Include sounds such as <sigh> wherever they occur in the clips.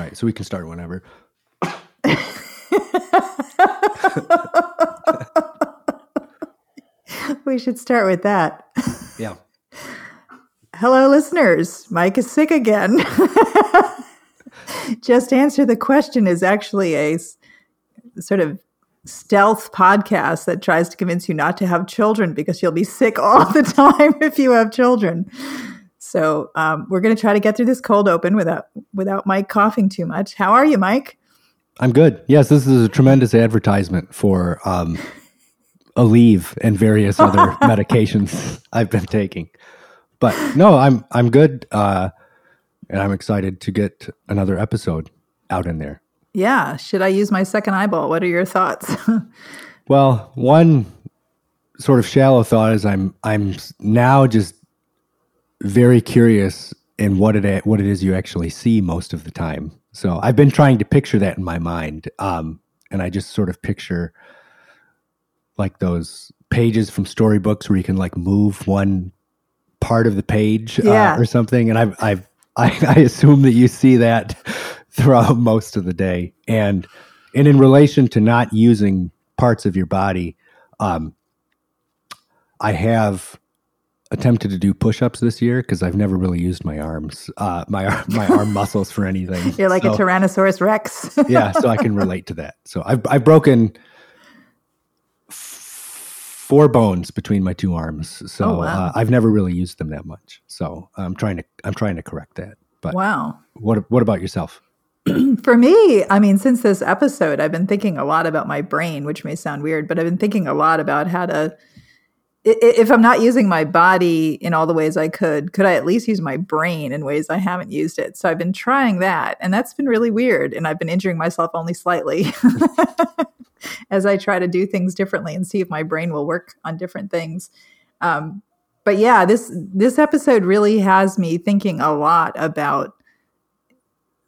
right, so we can start whenever. we should start with that. Yeah. Hello, listeners. Mike is sick again. <laughs> Just answer the question is actually a sort of stealth podcast that tries to convince you not to have children because you'll be sick all the <laughs> time if you have children. So um, we're going to try to get through this cold open without without Mike coughing too much. How are you, Mike? I'm good. Yes, this is a tremendous advertisement for um, Aleve and various other <laughs> medications I've been taking. But no, I'm I'm good, uh, and I'm excited to get another episode out in there. Yeah. Should I use my second eyeball? What are your thoughts? <laughs> Well, one sort of shallow thought is I'm I'm now just very curious in what it what it is you actually see most of the time. So I've been trying to picture that in my mind, um, and I just sort of picture like those pages from storybooks where you can like move one part of the page Yeah. uh, or something, and I've I've <laughs> I, I assume that you see that <laughs> throughout most of the day, and and in relation to not using parts of your body, um, I have attempted to do push-ups this year because I've never really used my arms, uh, my my arm <laughs> muscles for anything. You're like a Tyrannosaurus Rex. <laughs> yeah, so I can relate to that. So I've I've broken f- four bones between my two arms. So Oh, wow. uh, I've never really used them that much. So I'm trying to I'm trying to correct that. But wow. what what about yourself? <clears throat> For me, I mean, since this episode, I've been thinking a lot about my brain, which may sound weird, but I've been thinking a lot about how to, if I'm not using my body in all the ways I could, could I at least use my brain in ways I haven't used it? So I've been trying that, and that's been really weird. And I've been injuring myself only slightly <laughs> as I try to do things differently and see if my brain will work on different things. Um, but yeah, this this episode really has me thinking a lot about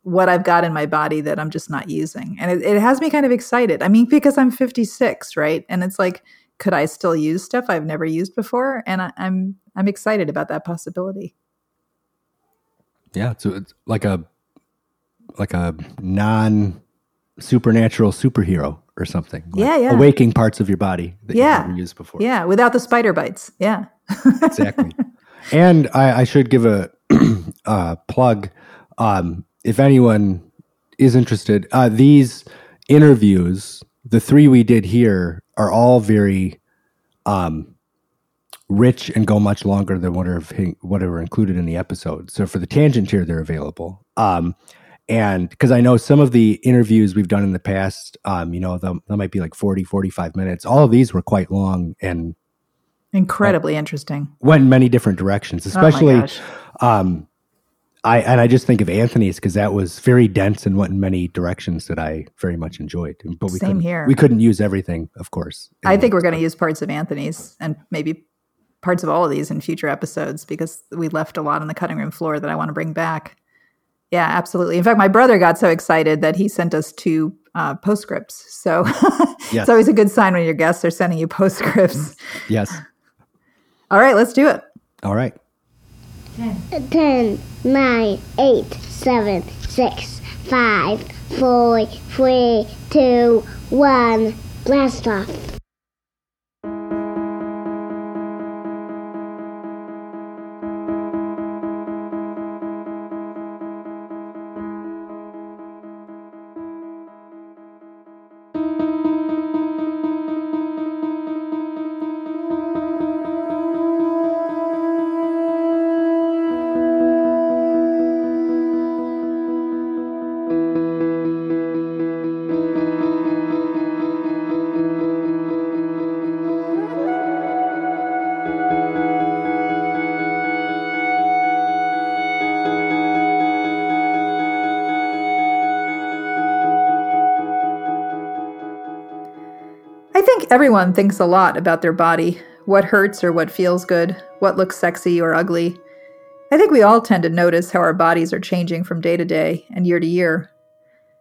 what I've got in my body that I'm just not using. And it, it has me kind of excited. I mean, because I'm 56, right? And it's like, could I still use stuff I've never used before? And I, I'm I'm excited about that possibility. Yeah, so it's like a like a non supernatural superhero or something. like Yeah, yeah. Awaking parts of your body that Yeah. you've never used before. Yeah, without the spider bites. Yeah. <laughs> exactly. and I, I should give a <clears throat> uh, plug. Um, if anyone is interested, uh, these interviews, the three we did here, are all very um, rich and go much longer than what are included in the episode. So for the tangent here, they're available. Um, and because I know some of the interviews we've done in the past, um, you know, they might be like 40, 45 minutes. All of these were quite long and Incredibly interesting. went in many different directions, Oh especially gosh. um I and I just think of Anthony's because that was very dense and went in many directions that I very much enjoyed. But we Same couldn't, here. We couldn't use everything, of course. I think we're going to use parts of Anthony's and maybe parts of all of these in future episodes because we left a lot on the cutting room floor that I want to bring back. Yeah, absolutely. In fact, my brother got so excited that he sent us two uh, postscripts. So <laughs> Yes. it's always a good sign when your guests are sending you <laughs> postscripts. Yes. All right, let's do it. All right. 10, 9, 8, 7, 6, 5, 4, 3, 2, 1. Blast off. Everyone thinks a lot about their body what hurts or what feels good, what looks sexy or ugly. I think we all tend to notice how our bodies are changing from day to day and year to year.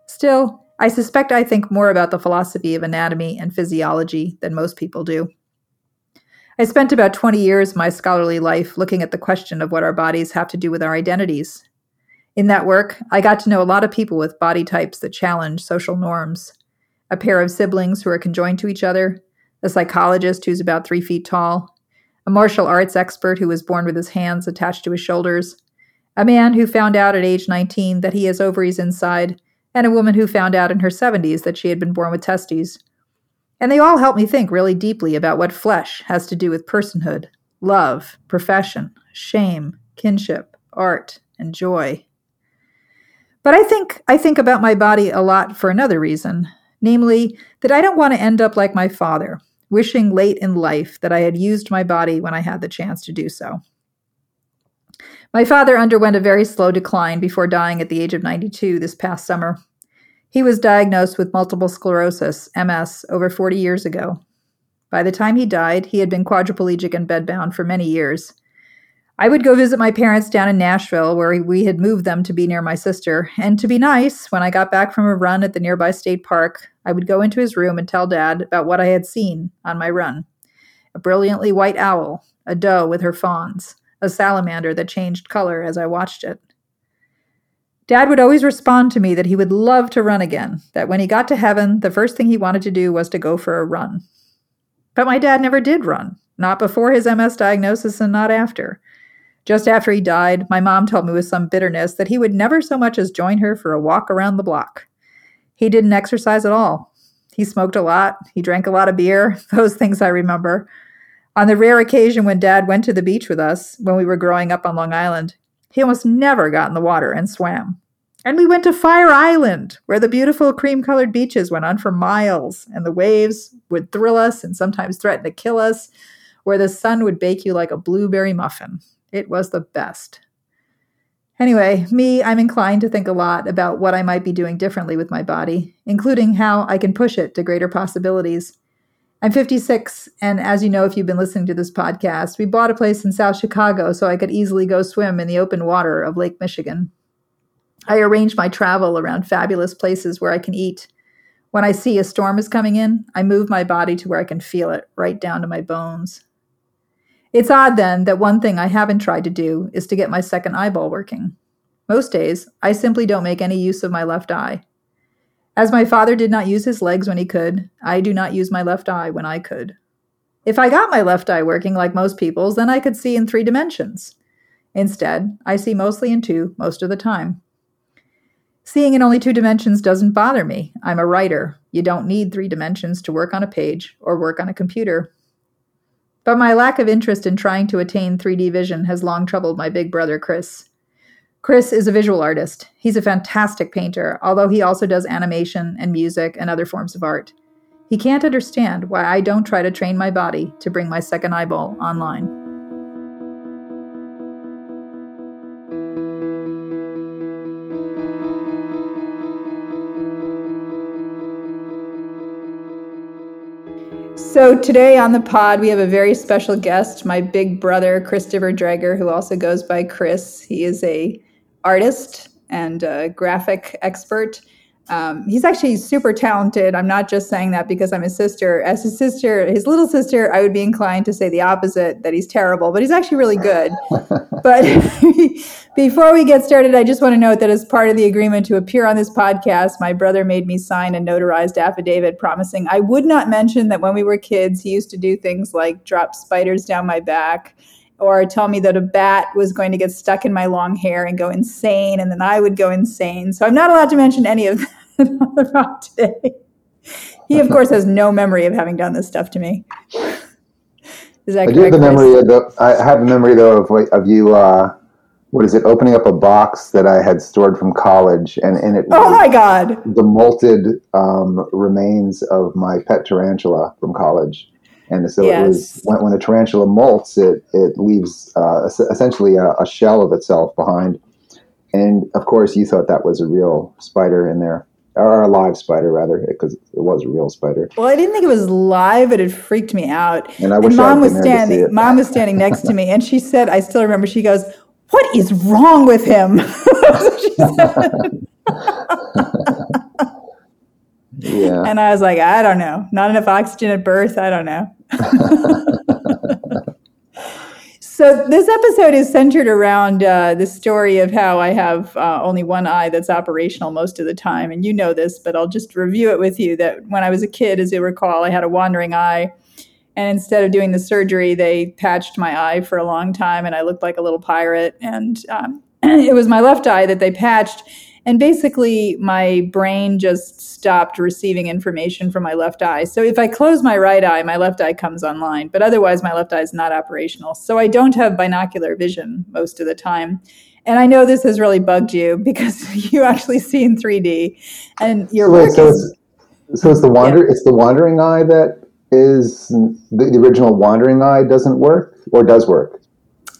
Still, I suspect I think more about the philosophy of anatomy and physiology than most people do. I spent about 20 years of my scholarly life looking at the question of what our bodies have to do with our identities. In that work, I got to know a lot of people with body types that challenge social norms. A pair of siblings who are conjoined to each other, a psychologist who's about three feet tall, a martial arts expert who was born with his hands attached to his shoulders, a man who found out at age 19 that he has ovaries inside, and a woman who found out in her 70s that she had been born with testes. And they all help me think really deeply about what flesh has to do with personhood, love, profession, shame, kinship, art, and joy. But I think I think about my body a lot for another reason, namely that I don't want to end up like my father, wishing late in life that I had used my body when I had the chance to do so. My father underwent a very slow decline before dying at the age of 92 this past summer. He was diagnosed with multiple sclerosis, MS, over 40 years ago. By the time he died, he had been quadriplegic and bedbound for many years. I would go visit my parents down in Nashville, where we had moved them to be near my sister. And to be nice, when I got back from a run at the nearby state park, I would go into his room and tell Dad about what I had seen on my run a brilliantly white owl, a doe with her fawns, a salamander that changed color as I watched it. Dad would always respond to me that he would love to run again, that when he got to heaven, the first thing he wanted to do was to go for a run. But my dad never did run, not before his MS diagnosis and not after. Just after he died, my mom told me with some bitterness that he would never so much as join her for a walk around the block. He didn't exercise at all. He smoked a lot, he drank a lot of beer, <laughs> those things I remember. On the rare occasion when Dad went to the beach with us when we were growing up on Long Island, he almost never got in the water and swam. And we went to Fire Island, where the beautiful cream colored beaches went on for miles, and the waves would thrill us and sometimes threaten to kill us, where the sun would bake you like a blueberry muffin. It was the best. Anyway, me, I'm inclined to think a lot about what I might be doing differently with my body, including how I can push it to greater possibilities. I'm 56, and as you know, if you've been listening to this podcast, we bought a place in South Chicago so I could easily go swim in the open water of Lake Michigan. I arrange my travel around fabulous places where I can eat. When I see a storm is coming in, I move my body to where I can feel it, right down to my bones. It's odd then that one thing I haven't tried to do is to get my second eyeball working. Most days, I simply don't make any use of my left eye. As my father did not use his legs when he could, I do not use my left eye when I could. If I got my left eye working like most people's, then I could see in three dimensions. Instead, I see mostly in two most of the time. Seeing in only two dimensions doesn't bother me. I'm a writer. You don't need three dimensions to work on a page or work on a computer. But my lack of interest in trying to attain 3D vision has long troubled my big brother, Chris. Chris is a visual artist. He's a fantastic painter, although he also does animation and music and other forms of art. He can't understand why I don't try to train my body to bring my second eyeball online. So today on the pod, we have a very special guest, my big brother, Christopher Dreger, who also goes by Chris. He is a artist and a graphic expert. Um, he's actually super talented. I'm not just saying that because I'm his sister. As his sister, his little sister, I would be inclined to say the opposite that he's terrible, but he's actually really good. <laughs> but <laughs> before we get started, I just want to note that as part of the agreement to appear on this podcast, my brother made me sign a notarized affidavit promising I would not mention that when we were kids, he used to do things like drop spiders down my back or tell me that a bat was going to get stuck in my long hair and go insane, and then I would go insane. So I'm not allowed to mention any of <laughs> that on the pod today. He, of course, has no memory of having done this stuff to me. Is that correct? I do have the memory of the, I have a memory though of of you. Uh, what is it? Opening up a box that I had stored from college, and in it. Oh my God! The molted um, remains of my pet tarantula from college. And so yes. it was when, when, a tarantula molts, it it leaves uh, essentially a, a, shell of itself behind. And of course, you thought that was a real spider in there, or a live spider rather, because it was a real spider. Well, I didn't think it was live, but it freaked me out. And I wish and mom was standing. Mom was standing next to me, and she said, "I still remember." She goes, "What is wrong with him?" <laughs> <laughs> yeah. And I was like, I don't know. Not enough oxygen at birth. I don't know. <laughs> So this episode is centered around uh, the story of how I have uh, only one eye that's operational most of the time, and you know this, but I'll just review it with you. That when I was a kid, as you recall, I had a wandering eye, and instead of doing the surgery, they patched my eye for a long time, and I looked like a little pirate. And um, <clears throat> it was my left eye that they patched and basically, my brain just stopped receiving information from my left eye. So if I close my right eye, my left eye comes online, but otherwise, my left eye is not operational. So I don't have binocular vision most of the time. And I know this has really bugged you <laughs> because you actually see in 3D, and your so, work so is, it's, so it's the wander yeah. it's the wandering eye that is the, the original wandering eye doesn't work or does work.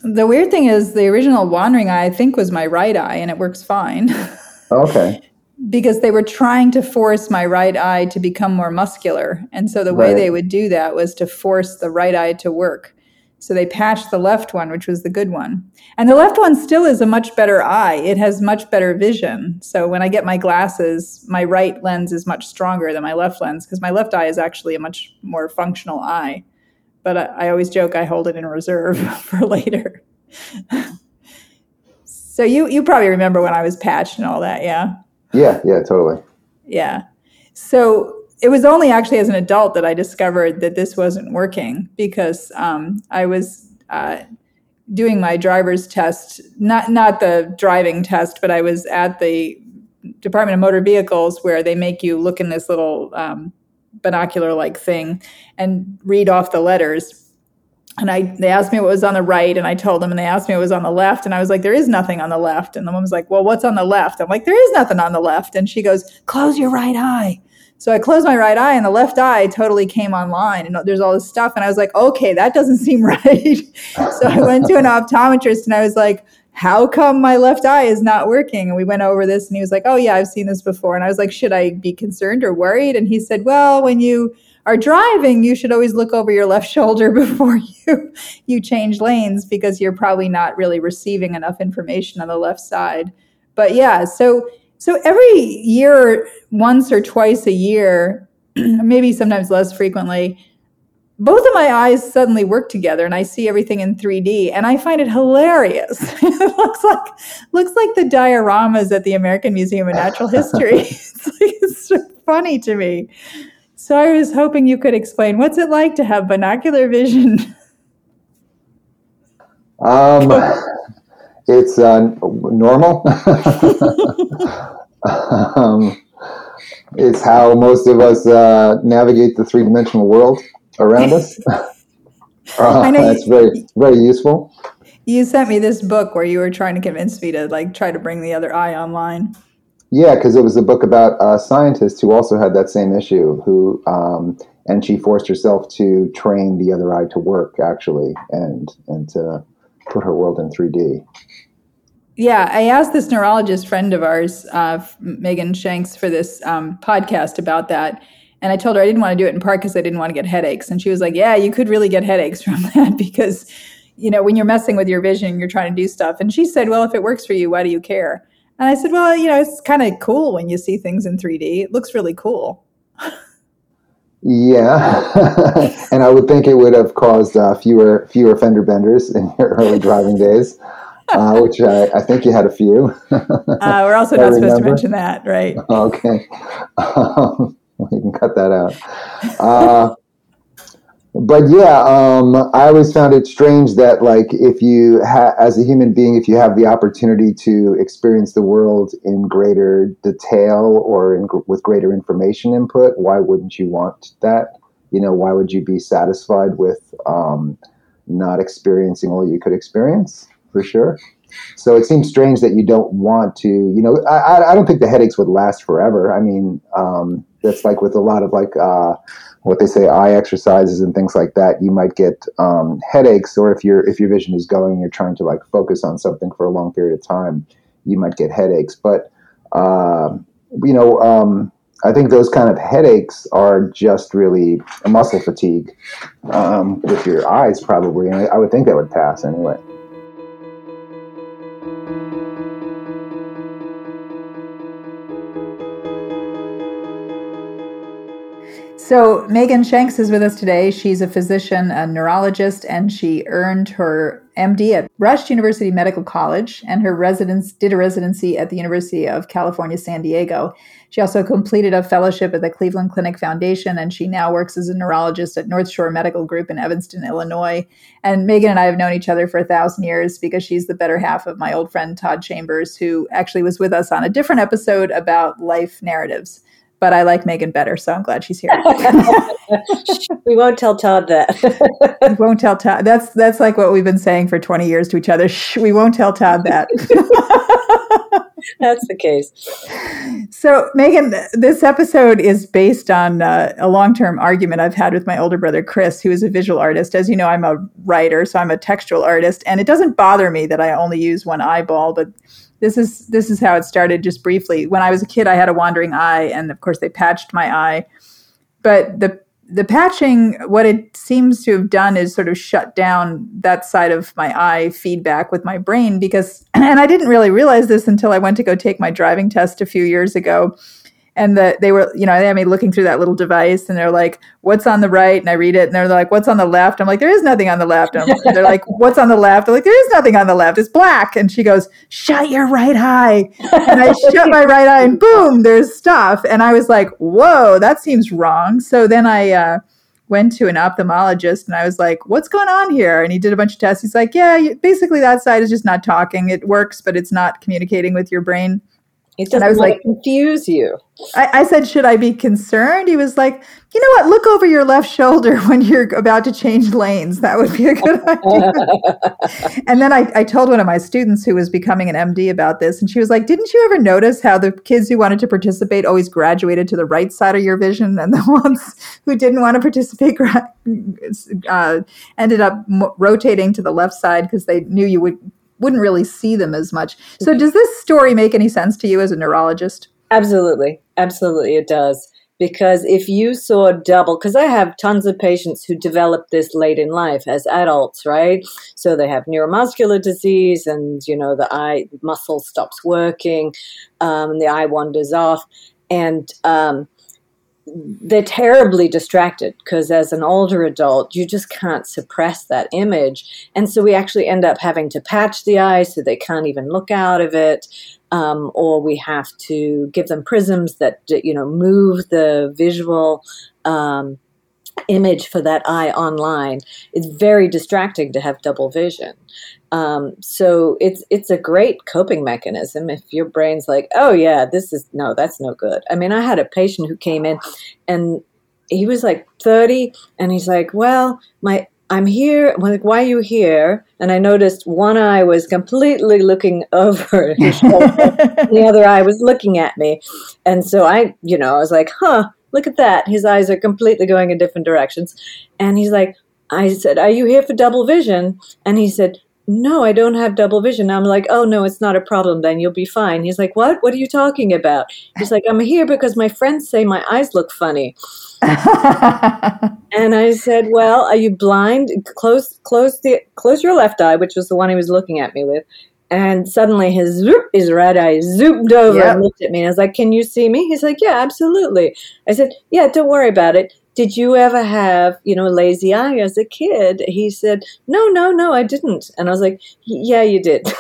The weird thing is the original wandering eye I think was my right eye, and it works fine. <laughs> Okay. because they were trying to force my right eye to become more muscular. And so the way right. they would do that was to force the right eye to work. So they patched the left one, which was the good one. And the left one still is a much better eye. It has much better vision. So when I get my glasses, my right lens is much stronger than my left lens because my left eye is actually a much more functional eye. But I, I always joke I hold it in reserve <laughs> for later. <laughs> So you you probably remember when I was patched and all that, yeah? Yeah, yeah, totally. Yeah. So it was only actually as an adult that I discovered that this wasn't working because um, I was uh, doing my driver's test, not not the driving test, but I was at the Department of Motor Vehicles where they make you look in this little um, binocular like thing and read off the letters and I they asked me what was on the right and I told them and they asked me what was on the left and I was like there is nothing on the left. And the woman was like well what's on the left? I'm like there is nothing on the left. And she goes close your right eye. So I closed my right eye and the left eye totally came online and there's all this stuff and I was like okay that doesn't <laughs> seem right. So I went to an optometrist and I was like how come my left eye is not working? And we went over this and he was like oh yeah I've seen this before. And I was like should I be concerned or worried? And he said well when you are driving, you should always look over your left <laughs> shoulder before you you change lanes because you're probably not really receiving enough information on the left side. But yeah, so so every year, once or twice a year, <clears throat> maybe sometimes less frequently, both of my eyes suddenly work together and I see everything in 3D and I find it hilarious. <laughs> it looks like looks like the dioramas at the American Museum of Natural <laughs> History. it's, like, it's so funny to me. So I was hoping you could explain what's it like to have binocular vision. <laughs> Um, it's uh, normal. <laughs> um, it's how most of us uh, navigate the three dimensional world around us. <laughs> uh, I know it's very very useful. You sent me this book where you were trying to convince me to like try to bring the other eye online. Yeah, because it was a book about a scientist who also had that same issue. Who um, and she forced herself to train the other eye to work actually, and and to put her world in three D. Yeah, I asked this neurologist friend of ours, uh, Megan Shanks, for this um, podcast about that. And I told her I didn't want to do it in part because I didn't want to get headaches. And she was like, Yeah, you could really get headaches <laughs> from that because, you know, when you're messing with your vision, you're trying to do stuff. And she said, Well, if it works for you, why do you care? And I said, well, you know, it's kind of cool when you see things in 3D. It looks really cool. yeah, <laughs> and I would think it would have caused uh, fewer fewer fender benders in your early driving days, <laughs> uh, which I, I, think you had a few. uh, we're also <laughs> not supposed to mention that, right? Okay, um, you can cut that out. But yeah, um, I always found it strange that like if you ha- as a human being, if you have the opportunity to experience the world in greater detail or in, with greater information input, why wouldn't you want that? You know, why would you be satisfied with um, not experiencing all you could experience? For sure. So it seems strange that you don't want to. You know, I, I don't think the headaches would last forever. I mean, um, that's like with a lot of like. Uh, what they say eye exercises and things like that you might get um, headaches or if your if your vision is going you're trying to like focus on something for a long period of time you might get headaches. But uh, you know um, i think those kind of headaches are just really muscle fatigue um, with your eyes probably. And I would think that would pass anyway So, Megan Shanks is with us today. She's a physician, a neurologist, and she earned her MD at Rush University Medical College, and her residence did a residency at the University of California, San Diego. She also completed a fellowship at the Cleveland Clinic Foundation, and she now works as a neurologist at North Shore Medical Group in Evanston, Illinois. And Megan and I have known each other for a thousand years because she's the better half of my old friend Tod Chambers, who actually was with us on a different episode about life narratives but I like Megan better, so I'm glad she's here. <laughs> we won't tell Tod that. we won't tell Tod. That's that's like what we've been saying for 20 years to each other. Shh, we won't tell Tod that. <laughs> that's the case. So, Megan, this episode is based on uh, a long-term argument I've had with my older brother Chris, who is a visual artist. As you know, I'm a writer, so I'm a textual artist, and it doesn't bother me that I only use one eyeball, but this is this is how it started just briefly. When i was a kid i had a wandering eye and of course they patched my eye. But the the patching what it seems to have done is sort of shut down that side of my eye feedback with my brain because <clears throat> and i didn't really realize this until i went to go take my driving test a few years ago and the, they were, you know, they had me looking through that little device, and they're like, "What's on the right?" And I read it, and they're like, "What's on the left?" I'm like, "There is nothing on the left." And <laughs> they're like, "What's on the left?" I'm like, "There is nothing on the left. It's black." And she goes, "Shut your right eye." And I <laughs> shut my right eye, and boom, there's stuff. And I was like, "Whoa, that seems wrong." So then I. Uh, went to an ophthalmologist and I was like, what's going on here? And he did a bunch of tests. He's like, yeah, basically that side is just not talking. It works, but it's not communicating with your brain. It doesn't I was like, confuse you. I, I, said, should I be concerned? He was like, you know what? Look over your left shoulder <laughs> when you're about to change lanes. That would be a good <laughs> idea. and then I, I told one of my students who was becoming an MD about this, and she was like, didn't you ever notice how the kids who wanted to participate always graduated to the right side of your vision, and the <laughs> ones who didn't want to participate uh, ended up rotating to the left side because they knew you would wouldn't really see them as much. So, does this story make any sense to you as a neurologist? Absolutely. Absolutely, it does. Because if you saw double, because I have tons of patients who develop this late in life as adults, right? So they have neuromuscular disease, and you know the eye muscle stops working, um, the eye wanders off, and um, they're terribly distracted because as an older adult you just can't suppress that image. And so we actually end up having to patch the eye so they can't even look out of it um, or we have to give them prisms that you know move the visual um, image for that eye online. It's very distracting to have double vision um, so it's it's a great coping mechanism if your brain's like, oh yeah, this is no, that's no good. I mean, I had a patient who came in, and he was like thirty, and he's like, well, my I'm here. I'm like, why are you here? And I noticed one eye was completely looking <laughs> over his shoulder, the other eye was looking at me, and so I, you know, I was like, huh. Look at that. His eyes are completely going in different directions. And he's like, I said, Are you here for double vision? And he said, no, I don't have double vision. I'm like, oh, no, it's not a problem then. You'll be fine. He's like, what? What are you talking about? He's like, I'm here because my friends say my eyes look funny. <laughs> and I said, well, are you blind? Close, close the, close your left eye, which was the one he was looking at me with. And suddenly his zoop, his right eye zoomed over yep. and looked at me. And I was like, Can you see me? He's like, Yeah, absolutely. I said, Yeah, don't worry about it did you ever have, you know, a lazy eye as a kid? He said, no, no, no, I didn't. And I was like, yeah, you did. <laughs>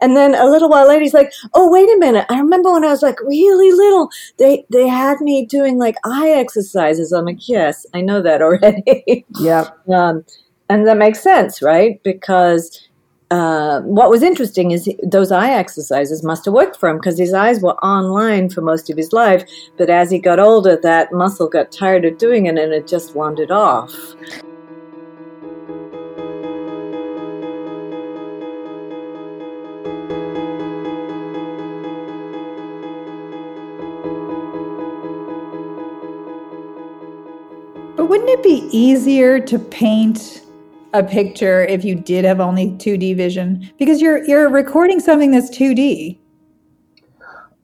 and then a little while later, he's like, oh, wait a minute. I remember when I was like really little, they, they had me doing like eye exercises. I'm like, yes, I know that already. yeah. <laughs> Um, and that makes sense, right? Because uh, what was interesting is those eye exercises must have worked for him because his eyes were online for most of his life. But as he got older, that muscle got tired of doing it and it just wandered off. But wouldn't it be easier to paint a picture if you did have only 2D vision? Because you're you're recording something that's 2D.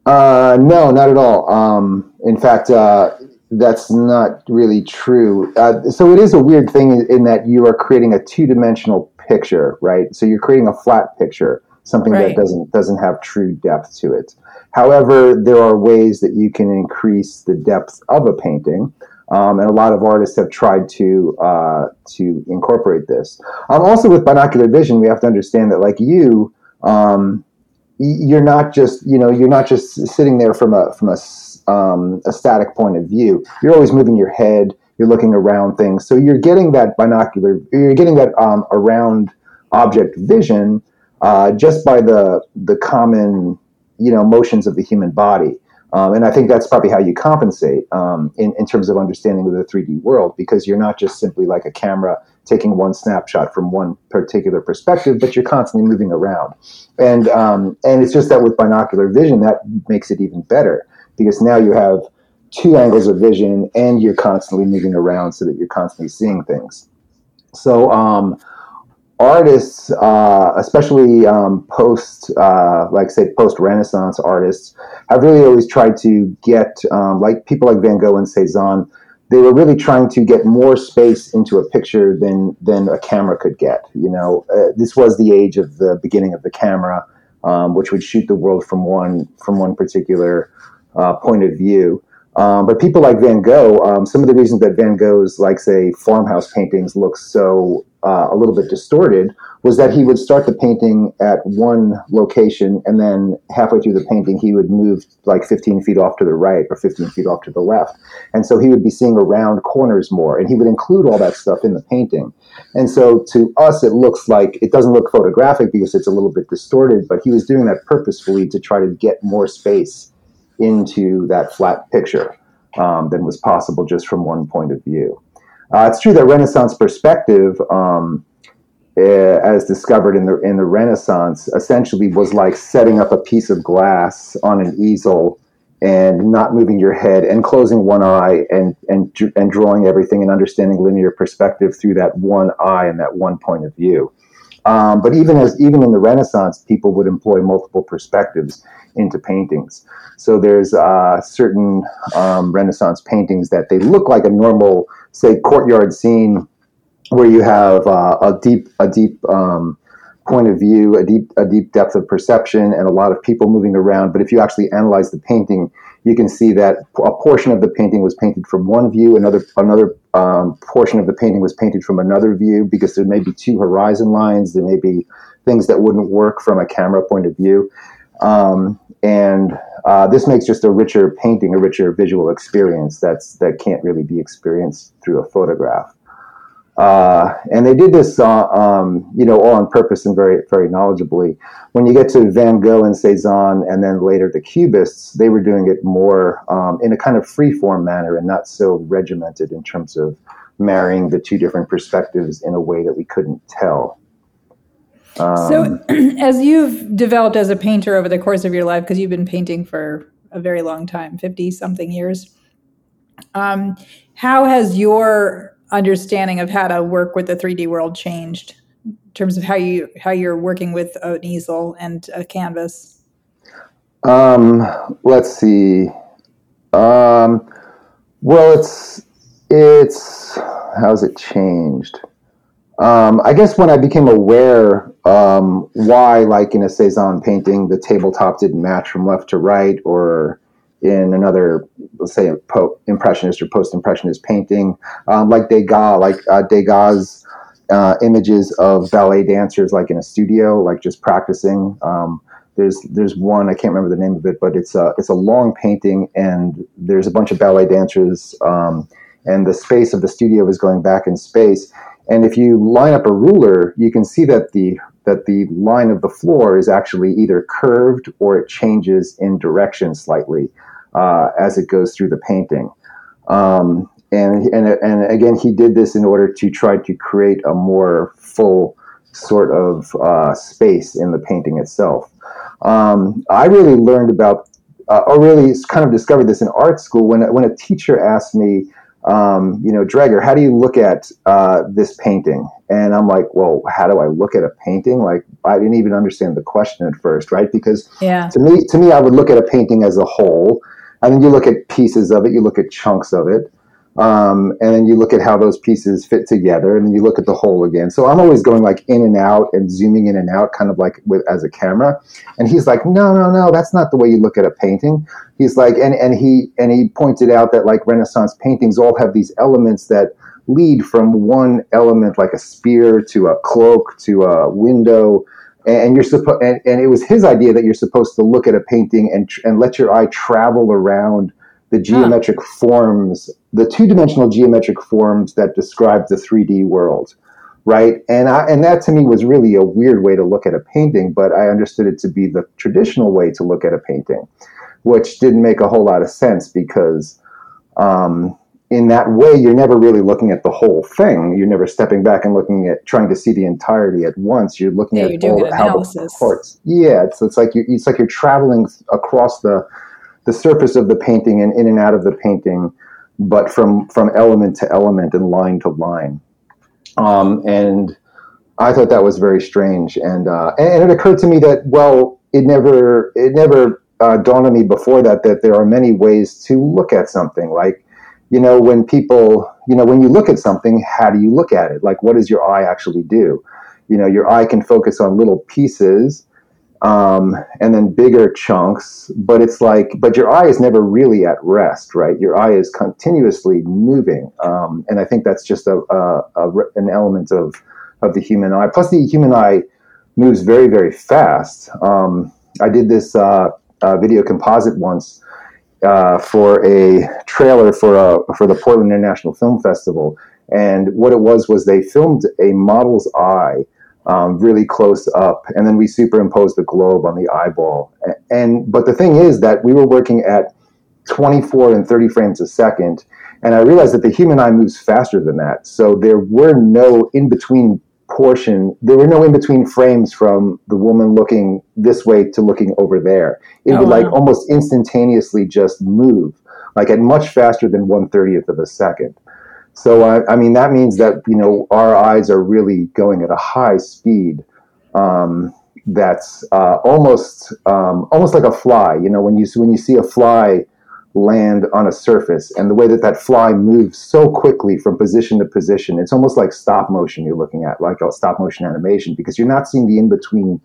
Uh, no, not at all. Um, in fact, uh, that's not really true. Uh, so it is a weird thing in, that you are creating a two-dimensional picture, right? So you're creating a flat picture, something right. that doesn't doesn't have true depth to it. However, there are ways that you can increase the depth of a painting. Um, and a lot of artists have tried to uh, to incorporate this. Um, also, with binocular vision, we have to understand that, like you, um, you're not just you know you're not just sitting there from a from a, um, a static point of view. You're always moving your head. You're looking around things, so you're getting that binocular. You're getting that um, around object vision uh, just by the the common you know motions of the human body. Um, and I think that's probably how you compensate um, in, in terms of understanding of the 3D world, because you're not just simply like a camera taking one snapshot from one particular perspective, but you're constantly moving around. And, um, and it's just that with binocular vision, that makes it even better, because now you have two angles of vision and you're constantly moving around so that you're constantly seeing things. So, um, artists, uh, especially um, post, uh, like say post Renaissance artists, have really always tried to get um, like people like Van Gogh and Cezanne. They were really trying to get more space into a picture than than a camera could get. You know, uh, this was the age of the beginning of the camera, um, which would shoot the world from one from one particular uh, point of view. Um, but people like Van Gogh, um, some of the reasons that Van Gogh's, like say, farmhouse paintings look so uh, a little bit distorted was that he would start the painting at one location and then halfway through the painting he would move like 15 feet off to the right or 15 feet off to the left. And so he would be seeing around corners more and he would include all that stuff in the painting. And so to us it looks like it doesn't look photographic because it's a little bit distorted but he was doing that purposefully to try to get more space into that flat picture um, than was possible just from one point of view uh, it's true that Renaissance perspective, um, uh, as discovered in the in the Renaissance, essentially was like setting up a piece of glass on an easel and not moving your head and closing one eye and and and drawing everything and understanding linear perspective through that one eye and that one point of view. Um, but even as even in the Renaissance, people would employ multiple perspectives into paintings. So there's uh, certain um, Renaissance paintings that they look like a normal, say, courtyard scene, where you have uh, a deep a deep um, point of view, a deep a deep depth of perception, and a lot of people moving around. But if you actually analyze the painting, you can see that a portion of the painting was painted from one view, another another um, portion of the painting was painted from another view because there may be two horizon lines, there may be things that wouldn't work from a camera point of view, um, and uh, this makes just a richer painting, a richer visual experience that's that can't really be experienced through a photograph. Uh, and they did this, uh, um, you know, all on purpose and very, very knowledgeably. When you get to Van Gogh and Cezanne, and then later the Cubists, they were doing it more um, in a kind of free form manner and not so regimented in terms of marrying the two different perspectives in a way that we couldn't tell. Um, so, <clears throat> as you've developed as a painter over the course of your life, because you've been painting for a very long time 50 something years, um, how has your understanding of how to work with the 3D world changed in terms of how you how you're working with an easel and a canvas? Um, let's see. Um, well, it's it's how's it changed? Um, I guess when I became aware um, why, like in a Cezanne painting, the tabletop didn't match from left to right, or in another, let's say, po- impressionist or post-impressionist painting, um, like Degas, like uh, Degas' uh, images of ballet dancers, like in a studio, like just practicing. Um, there's there's one I can't remember the name of it, but it's a it's a long painting, and there's a bunch of ballet dancers, um, and the space of the studio is going back in space. And if you line up a ruler, you can see that the that the line of the floor is actually either curved or it changes in direction slightly uh, as it goes through the painting. Um, and, and, and again, he did this in order to try to create a more full sort of uh, space in the painting itself. Um, I really learned about, uh, or really kind of discovered this in art school when, when a teacher asked me, um, you know, Dreger, how do you look at uh, this painting? And I'm like, well, how do I look at a painting? Like, I didn't even understand the question at first, right? Because yeah. to me, to me, I would look at a painting as a whole, and then you look at pieces of it, you look at chunks of it. Um, and then you look at how those pieces fit together, and then you look at the whole again. So I'm always going like in and out and zooming in and out, kind of like with as a camera. And he's like, no, no, no, that's not the way you look at a painting. He's like, and and he and he pointed out that like Renaissance paintings all have these elements that lead from one element, like a spear, to a cloak, to a window. And you're supposed, and, and it was his idea that you're supposed to look at a painting and and let your eye travel around the geometric huh. forms, the two dimensional geometric forms that describe the 3D world, right? And I, and that to me was really a weird way to look at a painting, but I understood it to be the traditional way to look at a painting, which didn't make a whole lot of sense because um, in that way you're never really looking at the whole thing. You're never stepping back and looking at trying to see the entirety at once. You're looking yeah, at you're all, how the parts. Yeah, it's, it's like you, it's like you're traveling across the the surface of the painting and in and out of the painting, but from from element to element and line to line. Um, and I thought that was very strange, and, uh, and it occurred to me that well, it never it never uh, dawned on me before that that there are many ways to look at something. Like you know, when people you know when you look at something, how do you look at it? Like what does your eye actually do? You know, your eye can focus on little pieces um, and then bigger chunks. But it's like, but your eye is never really at rest, right? Your eye is continuously moving, um, and I think that's just a, a, a, an element of of the human eye. Plus, the human eye moves very, very fast. Um, I did this uh, uh, video composite once. Uh, for a trailer for a for the Portland International Film Festival, and what it was was they filmed a model's eye um, really close up, and then we superimposed the globe on the eyeball. And but the thing is that we were working at 24 and 30 frames a second, and I realized that the human eye moves faster than that. So there were no in between portion. There were no in between frames from the woman looking this way to looking over there. It oh, would wow. like almost instantaneously just move, like at much faster than one thirtieth of a second. So I, I, mean that means that you know our eyes are really going at a high speed. Um, that's uh, almost um, almost like a fly. You know when you when you see a fly land on a surface and the way that that fly moves so quickly from position to position, it's almost like stop motion you're looking at, like a stop motion animation, because you're not seeing the in between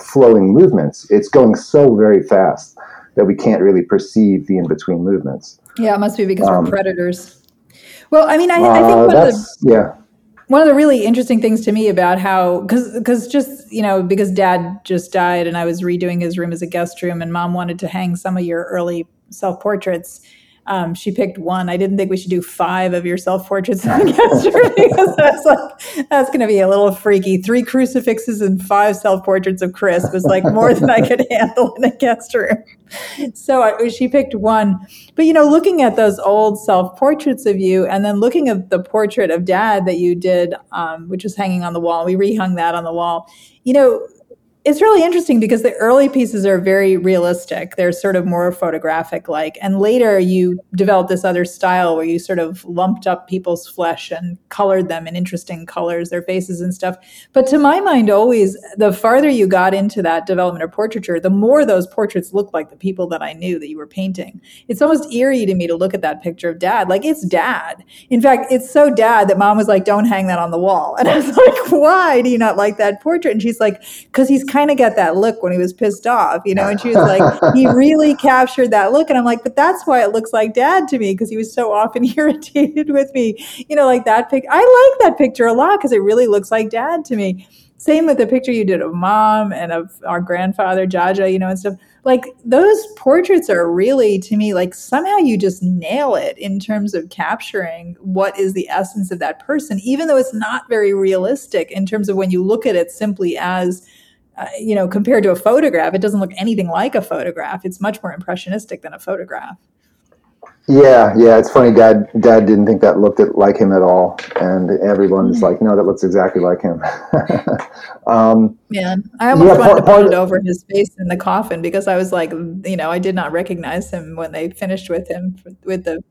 flowing movements. It's going so very fast that we can't really perceive the in between movements. Yeah, it must be because um, we're predators. Well, I mean, I, I think uh, one of the yeah one of the really interesting things to me about how because because just you know because dad just died and I was redoing his room as a guest room and mom wanted to hang some of your early self portraits um, she picked one. I didn't think we should do five of your self portraits guest <laughs> room because <laughs> that's like that's going to be a little freaky. Three crucifixes and five self portraits of Chris was like more than I could handle in a guest room. So I, she picked one. But you know, looking at those old self portraits of you, and then looking at the portrait of Dad that you did, um, which is hanging on the wall. We rehung that on the wall. You know, it's really interesting because the early pieces are very realistic. They're sort of more photographic like. And later you developed this other style where you sort of lumped up people's flesh and colored them in interesting colors, their faces and stuff. But to my mind, always the farther you got into that development of portraiture, the more those portraits looked like the people that I knew that you were painting. It's almost eerie to me to look at that picture of dad. Like it's dad. In fact, it's so dad that mom was like, don't hang that on the wall. <laughs> And I was like, why do you not like that portrait? And she's like, because he's kind of got that look when he was pissed off, you know, and she was like, <laughs> he really captured that look. And I'm like, but that's why it looks like dad to me because he was so often <laughs> irritated with me, you know, like that pic. I like that picture a lot because it really looks like dad to me. Same with the picture you did of mom and of our grandfather, Jaja, you know, and stuff. Like those portraits are really, to me, like somehow you just nail it in terms of capturing what is the essence of that person, even though it's not very realistic in terms of when you look at it simply as uh, you know, compared to a photograph, it doesn't look anything like a photograph. It's much more impressionistic than a photograph. Yeah, yeah, it's funny. Dad, Dad didn't think that looked like him at all, and everyone's like, "No, that looks exactly like him." <laughs> um, Man, I almost yeah, wanted part, to put it over his face in the coffin because I was like, you know, I did not recognize him when they finished with him with the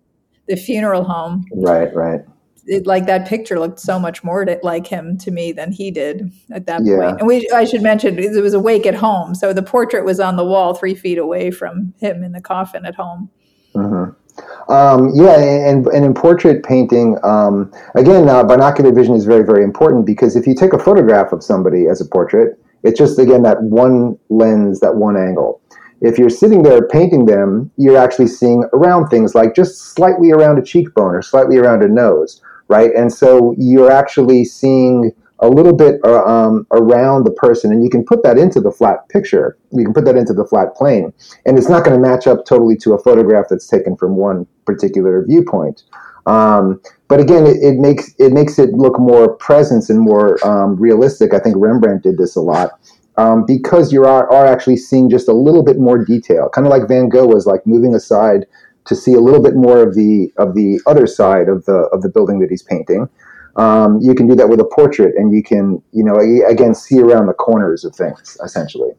the funeral home. Right, right it, like that picture looked so much more to, like him to me than he did at that yeah. point. And we, I should mention, it was a wake at home, so the portrait was on the wall, three feet away from him in the coffin at home. Mm-hmm. Um, yeah, and, and in portrait painting, um, again, uh, binocular vision is very, very important because if you take a photograph of somebody as a portrait, it's just, again, that one lens, that one angle. If you're sitting there painting them, you're actually seeing around things like just slightly around a cheekbone or slightly around a nose, right? And so you're actually seeing a little bit uh, um, around the person, and you can put that into the flat picture. You can put that into the flat plane, and it's not going to match up totally to a photograph that's taken from one particular viewpoint. Um, but again, it, it, makes it makes it look more presence and more um, realistic. I think Rembrandt did this a lot um, because you are, are actually seeing just a little bit more detail, kind of like Van Gogh was like moving aside to see a little bit more of the of the other side of the of the building that he's painting. Um, you can do that with a portrait, and you can, you know, again, see around the corners of things, essentially.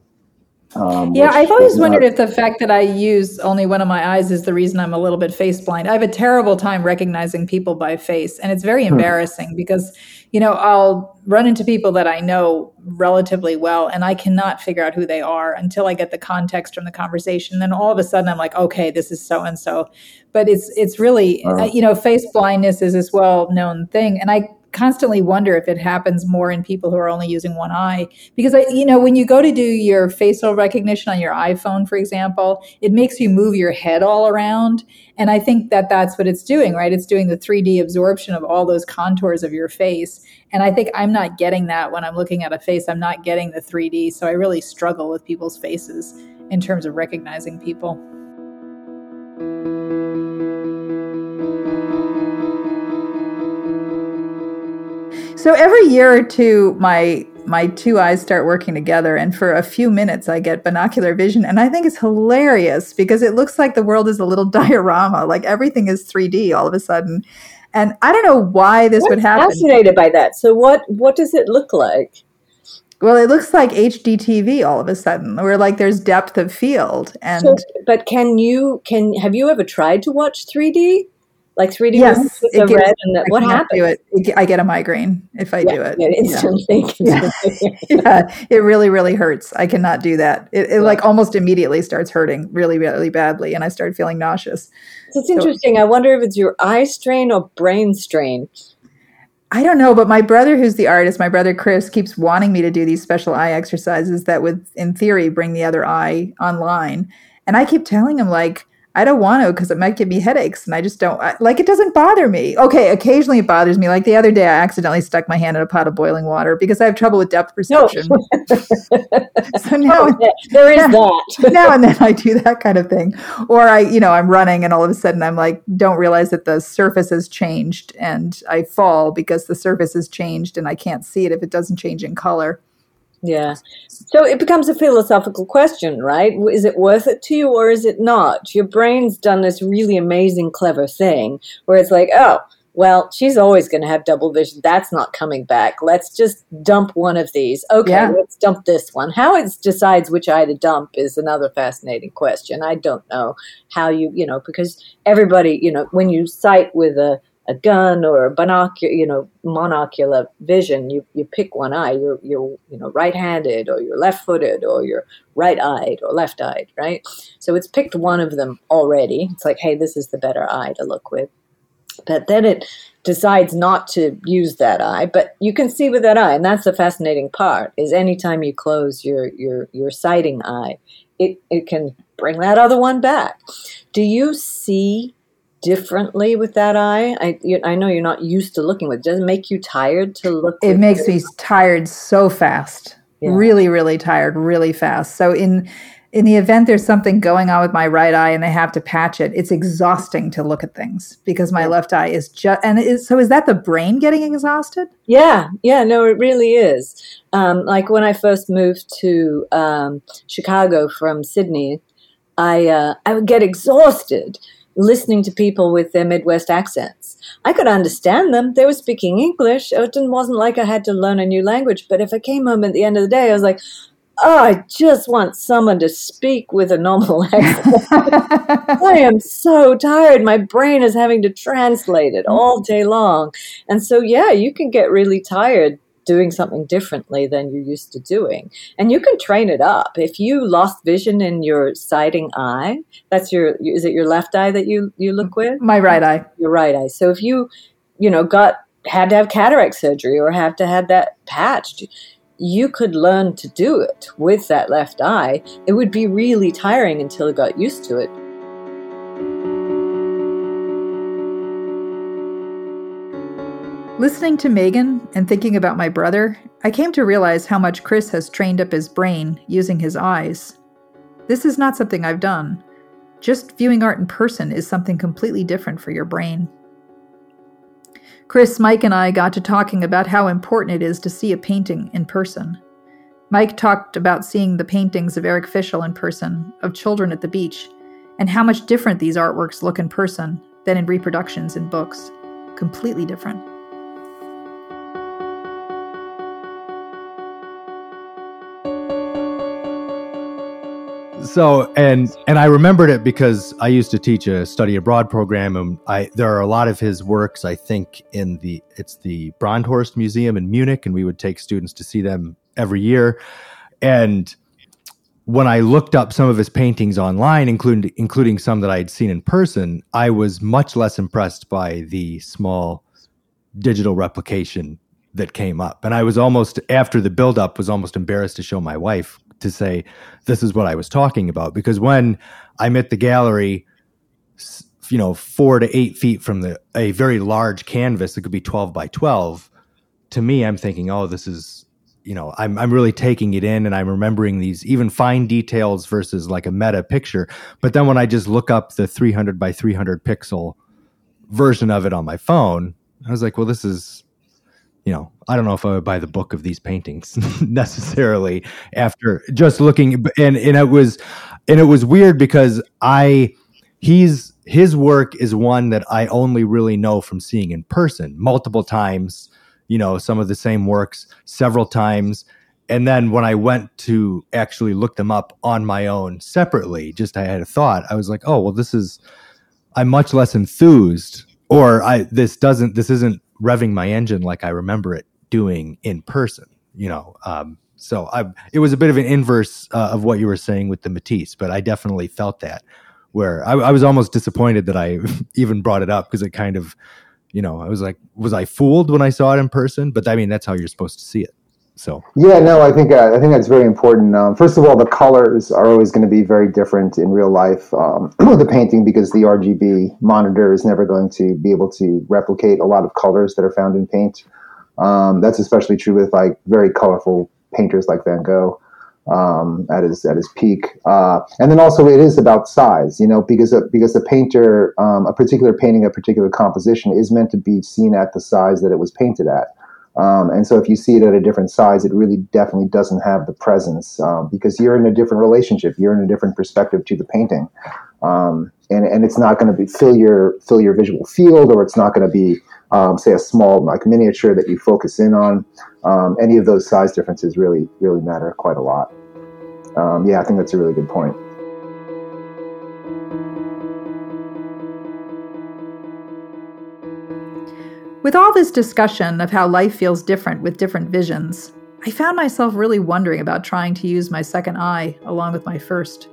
Um, yeah, I've always wondered not, if the fact that I use only one of my eyes is the reason I'm a little bit face blind. I have a terrible time recognizing people by face, and it's very hmm. embarrassing hmm. because, you know, I'll run into people that I know relatively well, and I cannot figure out who they are until I get the context from the conversation. Then all of a sudden, I'm like, okay, this is so and so. But it's it's really, uh, you know, face blindness is this well known thing, and I constantly wonder if it happens more in people who are only using one eye. Because I, you know when you go to do your facial recognition on your iphone for example it makes you move your head all around. And i think that that's what it's doing right? It's doing the 3d absorption of all those contours of your face. And i think i'm not getting that when i'm looking at a face. I'm not getting the 3d so i really struggle with people's faces in terms of recognizing people So every year or two, my my two eyes start working together, and for a few minutes, I get binocular vision, and I think it's hilarious because it looks like the world is a little <laughs> diorama, like everything is 3D all of a sudden. And I don't know why this I'm would happen. Fascinated by that. So what what does it look like? Well, it looks like HDTV all of a sudden, where like there's depth of field. And so, but can you can have you ever tried to watch 3D? Like 3D yes, with the red and the, what happens? It. I get a migraine if I yeah, do it. Yeah, instantly. <laughs> Yeah. yeah. it really, really hurts. I cannot do that. It, it like almost immediately starts hurting really, really badly, and I start feeling nauseous. So It's so, interesting. I wonder if it's your eye strain or brain strain. I don't know, but my brother, who's the artist, my brother Chris, keeps wanting me to do these special eye exercises that would, in theory, bring the other eye online. And I keep telling him, like, I don't want to because it might give me headaches, and I just don't I, like. It doesn't bother me. Okay, occasionally it bothers me. Like the other day, I accidentally stuck my hand in a pot of boiling water because I have trouble with depth perception. No. <laughs> so now oh, there is <laughs> now, that. <laughs> now and then I do that kind of thing, or I, you know, I'm running and all of a sudden I'm like, don't realize that the surface has changed, and I fall because the surface has changed, and I can't see it if it doesn't change in color. Yeah. So it becomes a philosophical question, right? Is it worth it to you or is it not? Your brain's done this really amazing, clever thing where it's like, oh, well, she's always going to have double vision. That's not coming back. Let's just dump one of these. Okay, yeah. let's dump this one. How it decides which eye to dump is another fascinating question. I don't know how you, you know, because everybody, you know, when you sight with a a gun or a binocular, you know, monocular vision, you, you pick one eye. You're, you're, you know, right-handed or you're left-footed or you're right-eyed or left-eyed, right? So it's picked one of them already. It's like, hey, this is the better eye to look with. But then it decides not to use that eye, but you can see with that eye, and that's the fascinating part. Is anytime you close your your your sighting eye, it it can bring that other one back. Do you see differently with that eye? I you, I know you're not used to looking with. Does it make you tired to look? It makes me tired so fast. Yeah. Really, really tired, really fast. So in in the event there's something going on with my right eye and they have to patch it, it's exhausting to look at things because my yeah. left eye is just. And is, so, is that the brain getting exhausted? Yeah, yeah, no, it really is. Um, like when I first moved to um, Chicago from Sydney, I uh, I would get exhausted listening to people with their Midwest accents. I could understand them. They were speaking English. It wasn't like I had to learn a new language. But if I came home at the end of the day, I was like, oh, I just want someone to speak with a normal <laughs> accent. I am so tired. My brain is having to translate it mm-hmm. all day long. And so, yeah, you can get really tired doing something differently than you're used to doing. And you can train it up. If you lost vision in your sighting eye, that's your is it your left eye that you you look with? My right eye. Your right eye. So if you, you know, got had to have cataract surgery or have to have that patched, you could learn to do it with that left eye. It would be really tiring until you got used to it. Listening to Megan and thinking about my brother, I came to realize how much Chris has trained up his brain using his eyes. This is not something I've done. Just viewing art in person is something completely different for your brain. Chris, Mike, and I got to talking about how important it is to see a painting in person. Mike talked about seeing the paintings of Eric Fischl in person, of children at the beach, and how much different these artworks look in person than in reproductions in books. Completely different. So and and I remembered it because I used to teach a study abroad program, and I there are a lot of his works. I think in the it's the Brandhorst Museum in Munich, and we would take students to see them every year. And when I looked up some of his paintings online, including including some that I had seen in person, I was much less impressed by the small digital replication that came up. And I was almost after the buildup was almost embarrassed to show my wife to say this is what I was talking about because when I'm at the gallery, you know, four to eight feet from the a very large canvas that could be twelve by twelve, to me, I'm thinking, oh, this is you know, I'm I'm really taking it in and I'm remembering these even fine details versus like a meta picture. But then when I just look up the 300 by 300 pixel version of it on my phone, I was like, well, this is you know, I don't know if I would buy the book of these paintings <laughs> necessarily after just looking and and it was and it was weird because I he's his work is one that I only really know from seeing in person multiple times, you know, some of the same works several times. And then when I went to actually look them up on my own separately, just I had a thought, I was like, oh, well, this is, I'm much less enthused, or I, this doesn't, this isn't revving my engine like I remember it doing in person. You know, um, so I it was a bit of an inverse uh, of what you were saying with the Matisse, but I definitely felt that. Where I, I was almost disappointed that I <laughs> even brought it up because it kind of, you know, I was like, was I fooled when I saw it in person? But I mean, that's how you're supposed to see it. So yeah, no, I think uh, I think that's very important. Um, first of all, the colors are always going to be very different in real life um, <clears throat> the painting because the RGB monitor is never going to be able to replicate a lot of colors that are found in paint. Um, that's especially true with like very colorful painters like Van Gogh um, at his at his peak. Uh, and then also it is about size, you know, because a, because a painter, um, a particular painting, a particular composition is meant to be seen at the size that it was painted at. Um, and so if you see it at a different size, it really definitely doesn't have the presence um, because you're in a different relationship. You're in a different perspective to the painting. Um, and, and it's not going to fill your fill your visual field or it's not going to be um, say a small like miniature that you focus in on um, any of those size differences really really matter quite a lot yeah i think that's a really good point With all this discussion of how life feels different with different visions, I found myself really wondering about trying to use my second eye along with my first.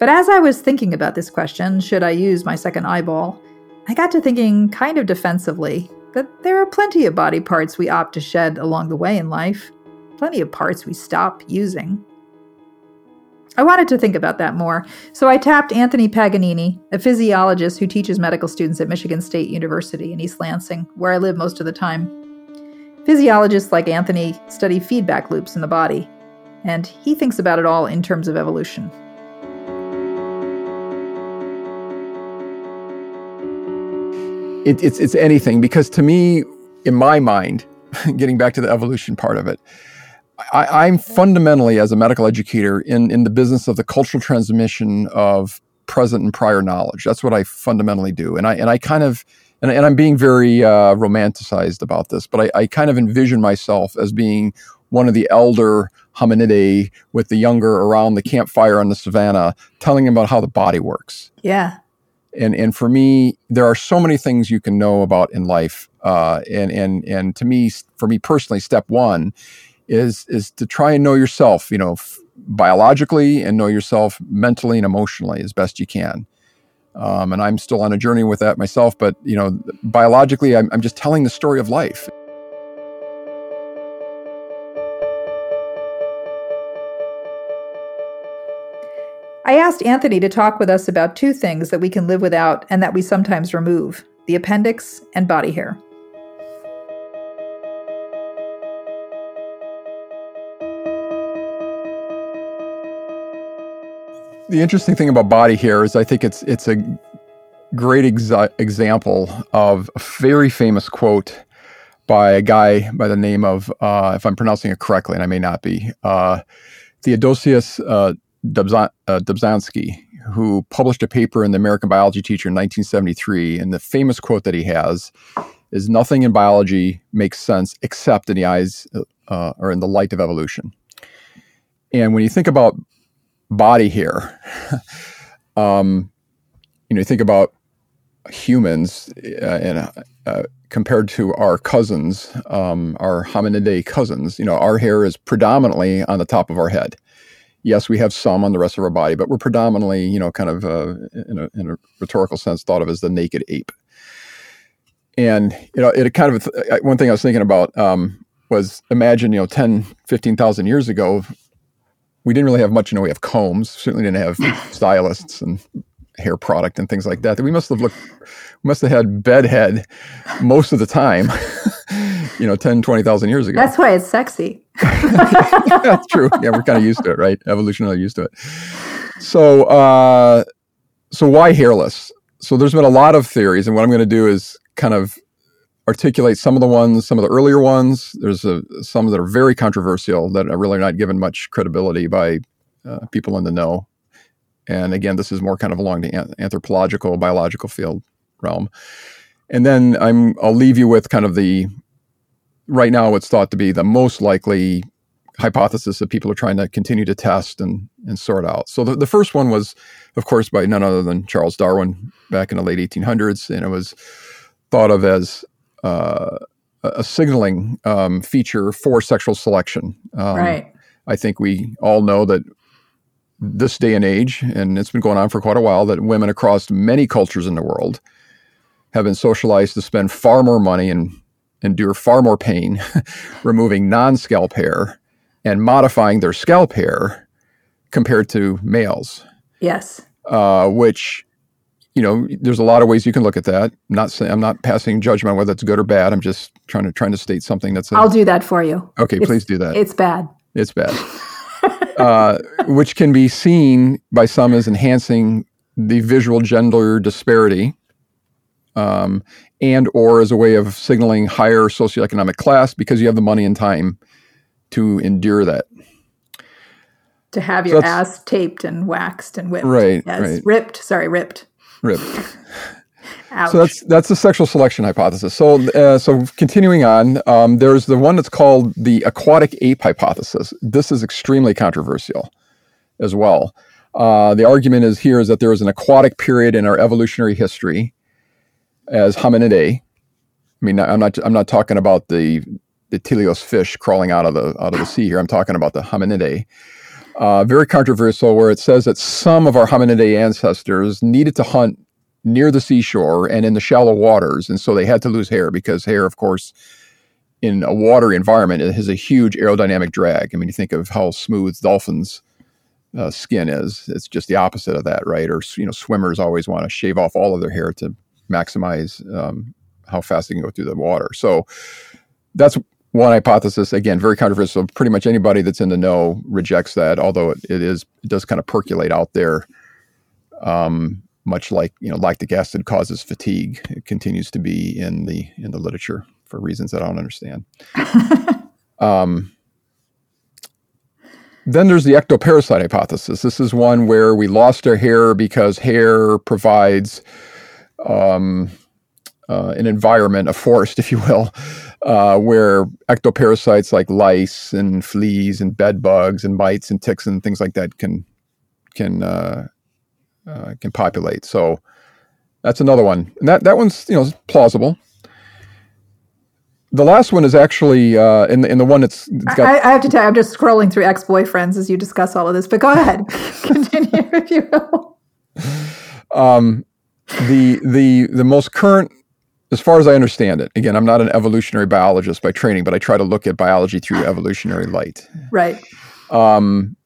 But as I was thinking about this question, should I use my second eyeball, I got to thinking kind of defensively that there are plenty of body parts we opt to shed along the way in life, plenty of parts we stop using. I wanted to think about that more, so I tapped Anthony Paganini, a physiologist who teaches medical students at Michigan State University in East Lansing, where I live most of the time. Physiologists like Anthony study feedback loops in the body, and he thinks about it all in terms of evolution. It, it's, it's anything because to me, in my mind, <laughs> getting back to the evolution part of it, I, am fundamentally, as a medical educator, in, in the business of the cultural transmission of present and prior knowledge. That's what I fundamentally do. And I, and I kind of, and, and I'm being very uh, romanticized about this, but I, I kind of envision myself as being one of the elder hominidae with the younger around the campfire on the savannah, telling them about how the body works. Yeah. And, and for me, there are so many things you can know about in life Uh, and and and to me, for me personally, step one is is to try and know yourself. You know, f- biologically and know yourself mentally and emotionally as best you can. Um, and I'm still on a journey with that myself. But you know, biologically, I'm, I'm just telling the story of life. I asked Anthony to talk with us about two things that we can live without and that we sometimes remove the appendix and body hair. The interesting thing about body hair is I think it's it's a great exa- example of a very famous quote by a guy by the name of, uh, if I'm pronouncing it correctly, and I may not be, uh, Theodosius uh, Dobzhan- uh, Dobzhansky, who published a paper in the American Biology Teacher in 1973. And the famous quote that he has is Nothing in biology makes sense except in the eyes uh, or in the light of evolution. And when you think about body here. <laughs> um, you know, think about humans uh, and uh, compared to our cousins, um, our hominidae cousins, you know, our hair is predominantly on the top of our head. Yes, we have some on the rest of our body, but we're predominantly, you know, kind of uh, in, a, in, a, rhetorical sense, thought of as the naked ape. And, you know, it kind of, uh, one thing I was thinking about um, was imagine, you know, 10, 15,000 years ago, we didn't really have much, you know, we have combs, certainly didn't have <laughs> stylists and hair product and things like that. That we must have looked, we must have had bedhead most of the time, <laughs> you know, 10, 20,000 years ago. That's why it's sexy. <laughs> That's true. Yeah, we're kind of used to it, right? Evolutionarily used to it. So, uh, so why hairless? So there's been a lot of theories, and what I'm going to do is kind of articulate some of the ones, some of the earlier ones. There's a, some that are very controversial that are really not given much credibility by uh, people in the know. And again, this is more kind of along the anthropological, biological field realm. And then I'm I'll leave you with kind of the right now what's thought to be the most likely hypothesis that people are trying to continue to test and, and sort out. So the, the first one was, of course, by none other than Charles Darwin back in the late 1800s, and it was thought of as uh, a signaling um, feature for sexual selection. Um, right. I think we all know that this day and age, and it's been going on for quite a while, that women across many cultures in the world have been socialized to spend far more money and endure far more pain <laughs> removing non scalp hair and modifying their scalp hair compared to males. Yes. Uh, which, you know, there's a lot of ways you can look at that. I'm not saying I'm not passing judgment on whether it's good or bad. I'm just trying to trying to state something that's. i will do that for you. Okay, it's, please do that. It's bad. It's bad. <laughs> uh, which can be seen by some as enhancing the visual gender disparity um, and or as a way of signaling higher socioeconomic class because you have the money and time to endure that. To have your so ass taped and waxed and whipped. Right, yes. right. Ripped. Sorry, ripped. Ripped. so that's that's the sexual selection hypothesis. So uh, so continuing on, um, there's the one that's called the aquatic ape hypothesis. This is extremely controversial as well. Uh, the argument is here is that there is an aquatic period in our evolutionary history as hominidae. I mean, I'm not I'm not talking about the the teleost fish crawling out of the out of the sea here. I'm talking about the hominidae. Uh, very controversial, where it says that some of our hominidae ancestors needed to hunt near the seashore and in the shallow waters, and so they had to lose hair because hair, of course, in a watery environment, it has a huge aerodynamic drag. I mean, you think of how smooth dolphins' uh, skin is; it's just the opposite of that, right? Or you know, swimmers always want to shave off all of their hair to maximize um, how fast they can go through the water. So that's one hypothesis. Again, very controversial. Pretty much anybody that's in the know rejects that, although it, it is it does kind of percolate out there. Um, much like you know, lactic acid causes fatigue. It continues to be in the in the literature for reasons that I don't understand. <laughs> um, then there's the ectoparasite hypothesis. This is one where we lost our hair because hair provides um, uh, an environment, a forest, <laughs> if you will, uh, where ectoparasites like lice and fleas and bed bugs and mites and ticks and things like that can can uh, uh can populate. So that's another one, and that that one's you know plausible. the last one is actually uh, in the in the one that's. got, I, I, have to tell you, I'm just scrolling through ex boyfriends as you discuss all of this. But go ahead, <laughs> continue if you will. Um, the the the most current, as far as I understand it. Again, I'm not an evolutionary biologist by training, but I try to look at biology through evolutionary light. Right. Um,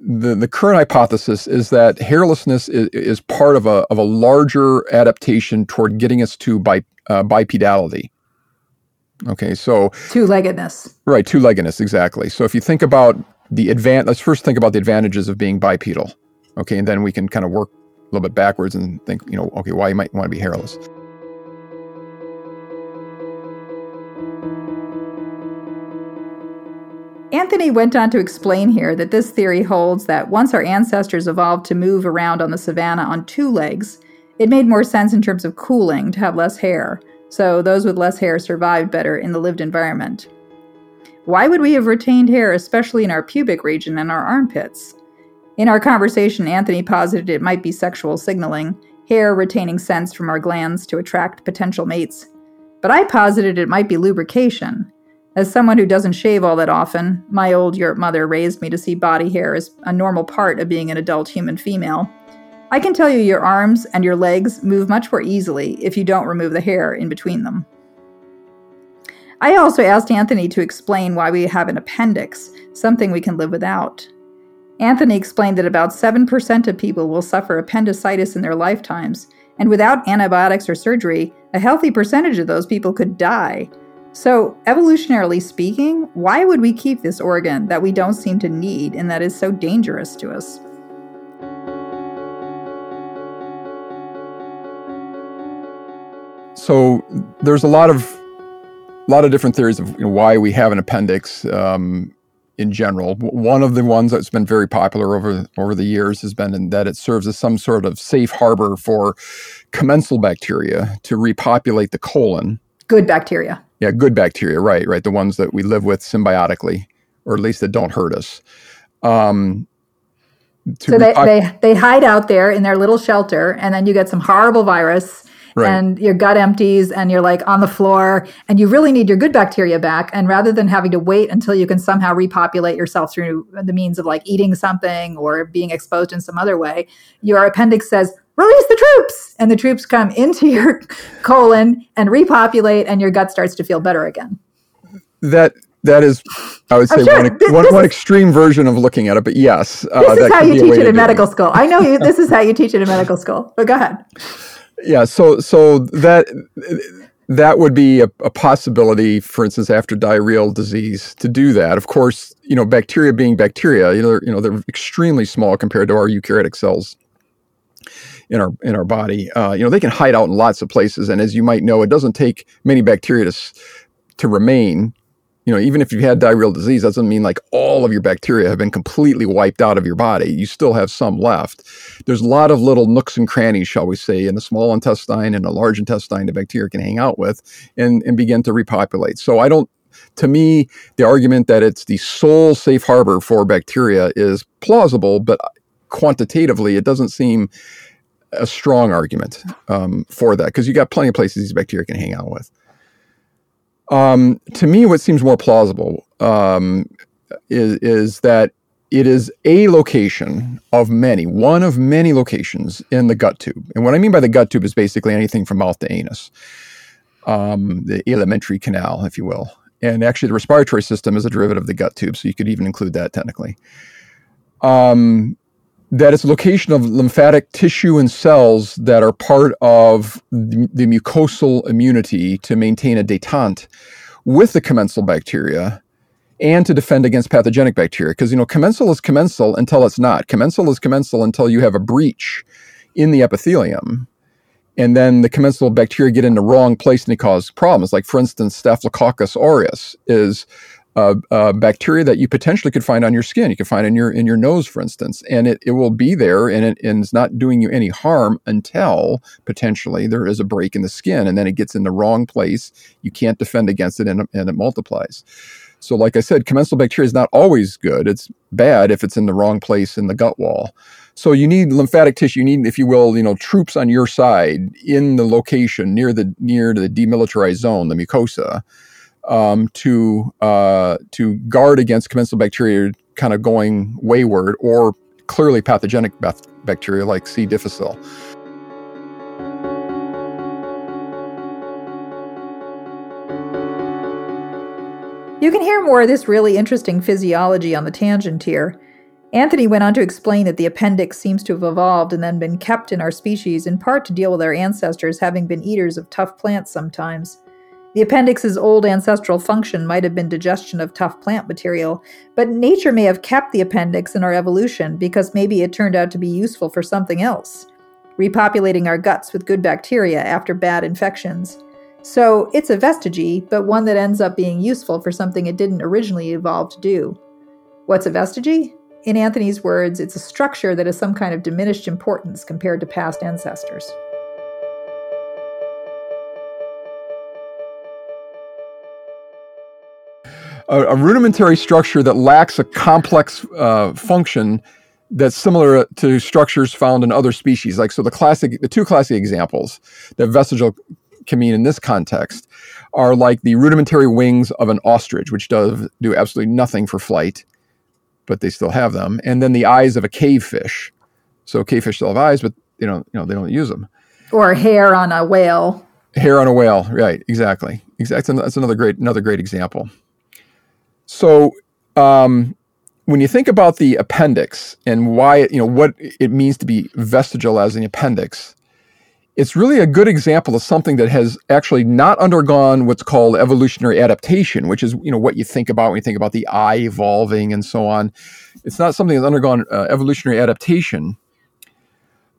the the current hypothesis is that hairlessness is, is part of a of a larger adaptation toward getting us to bi, uh, bipedality. Okay, so two-leggedness. Right, two-leggedness exactly. So if you think about the advan let's first think about the advantages of being bipedal. Okay, and then we can kind of work a little bit backwards and think, you know, okay, why you might want to be hairless. Anthony went on to explain here that this theory holds that once our ancestors evolved to move around on the savannah on two legs, it made more sense in terms of cooling to have less hair, so those with less hair survived better in the lived environment. Why would we have retained hair, especially in our pubic region and our armpits? In our conversation, Anthony posited it might be sexual signaling, hair retaining scents from our glands to attract potential mates. But I posited it might be lubrication. As someone who doesn't shave all that often, my old Europe mother raised me to see body hair as a normal part of being an adult human female. I can tell you your arms and your legs move much more easily if you don't remove the hair in between them. I also asked Anthony to explain why we have an appendix, something we can live without. Anthony explained that about 7% of people will suffer appendicitis in their lifetimes, and without antibiotics or surgery, a healthy percentage of those people could die. So, evolutionarily speaking, why would we keep this organ that we don't seem to need and that is so dangerous to us? So, there's a lot of a lot of different theories of you know, why we have an appendix um, in general. One of the ones that's been very popular over over the years has been in that it serves as some sort of safe harbor for commensal bacteria to repopulate the colon. Good bacteria. Yeah, good bacteria, right, right. The ones that we live with symbiotically, or at least that don't hurt us. Um, so they, they, they hide out there in their little shelter, and then you get some horrible virus, right. and your gut empties, and you're like on the floor, and you really need your good bacteria back. And rather than having to wait until you can somehow repopulate yourself through the means of like eating something or being exposed in some other way, your appendix says, release the troops and the troops come into <laughs> your colon and repopulate and your gut starts to feel better again that that is i would say sure. one, this, one, this one is, extreme version of looking at it but yes uh, this is how you teach it in medical it. school i know you this is how you teach it in medical school but go ahead yeah so so that that would be a, a, possibility, for instance, after diarrheal disease to do that. Of course, you know, bacteria being bacteria, you know, you know, they're extremely small compared to our eukaryotic cells in our in our body. Uh, you know, they can hide out in lots of places, and as you might know, it doesn't take many bacteria to to remain. You know, even if you've had diarrheal disease, doesn't mean like all of your bacteria have been completely wiped out of your body. You still have some left. There's a lot of little nooks and crannies, shall we say, in the small intestine and the large intestine the bacteria can hang out with and, and begin to repopulate. So I don't to me, the argument that it's the sole safe harbor for bacteria is plausible, but quantitatively, it doesn't seem a strong argument um, for that because you got plenty of places these bacteria can hang out with. Um, to me, what seems more plausible um, is, is that it is a location of many, one of many locations in the gut tube. And what I mean by the gut tube is basically anything from mouth to anus, um, the alimentary canal, if you will. And actually, the respiratory system is a derivative of the gut tube, so you could even include that technically. Um, that it's location of lymphatic tissue and cells that are part of the, the mucosal immunity to maintain a detente with the commensal bacteria and to defend against pathogenic bacteria. Because, you know, commensal is commensal until it's not. Commensal is commensal until you have a breach in the epithelium. And then the commensal bacteria get in the wrong place and cause problems. Like, for instance, Staphylococcus aureus is uh, uh, bacteria that you potentially could find on your skin. You could find in your in your nose, for instance, and it, it will be there and, it, and it's not doing you any harm until potentially there is a break in the skin, and then it gets in the wrong place. You can't defend against it, and, and it multiplies. So, like I said, commensal bacteria is not always good. It's bad if it's in the wrong place in the gut wall. So you need lymphatic tissue. You need, if you will, you know, troops on your side in the location near the near the demilitarized zone, the mucosa, um, to uh, to guard against commensal bacteria kind of going wayward or clearly pathogenic bacteria like C. difficile. You can hear more of this really interesting physiology on the tangent here. Anthony went on to explain that the appendix seems to have evolved and then been kept in our species in part to deal with our ancestors having been eaters of tough plants sometimes. The appendix's old ancestral function might have been digestion of tough plant material, but nature may have kept the appendix in our evolution because maybe it turned out to be useful for something else, repopulating our guts with good bacteria after bad infections. So it's a vestige, but one that ends up being useful for something it didn't originally evolve to do. What's a vestige? In Anthony's words, it's a structure that has some kind of diminished importance compared to past ancestors. A, a rudimentary structure that lacks a complex uh, function that's similar to structures found in other species. Like so, the classic, the two classic examples that vestigial can mean in this context are like the rudimentary wings of an ostrich, which does do absolutely nothing for flight, but they still have them. And then the eyes of a cavefish. So cavefish still have eyes, but you know, you know, they don't use them. Or hair on a whale. Hair on a whale, right? Exactly. Exactly. That's another great, another great example. So, um, when you think about the appendix and why, you know, what it means to be vestigial as an appendix, it's really a good example of something that has actually not undergone what's called evolutionary adaptation, which is you know what you think about when you think about the eye evolving and so on. It's not something that's undergone uh, evolutionary adaptation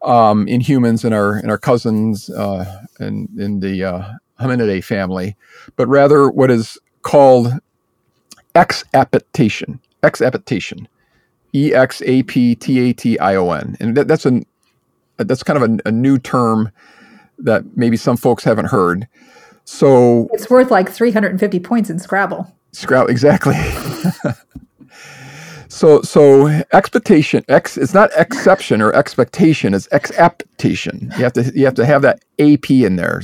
um, in humans and our and our cousins uh, and in the uh, Hominidae family, but rather what is called exaptation. Exaptation. E X A P T A T I O N, and that, that's an that's kind of a, a new term that maybe some folks haven't heard. So it's worth like 350 points in Scrabble. Scrabble, <laughs> exactly. so so expectation ex it's not exception or expectation it's exaptation you have to you have to have that ap in there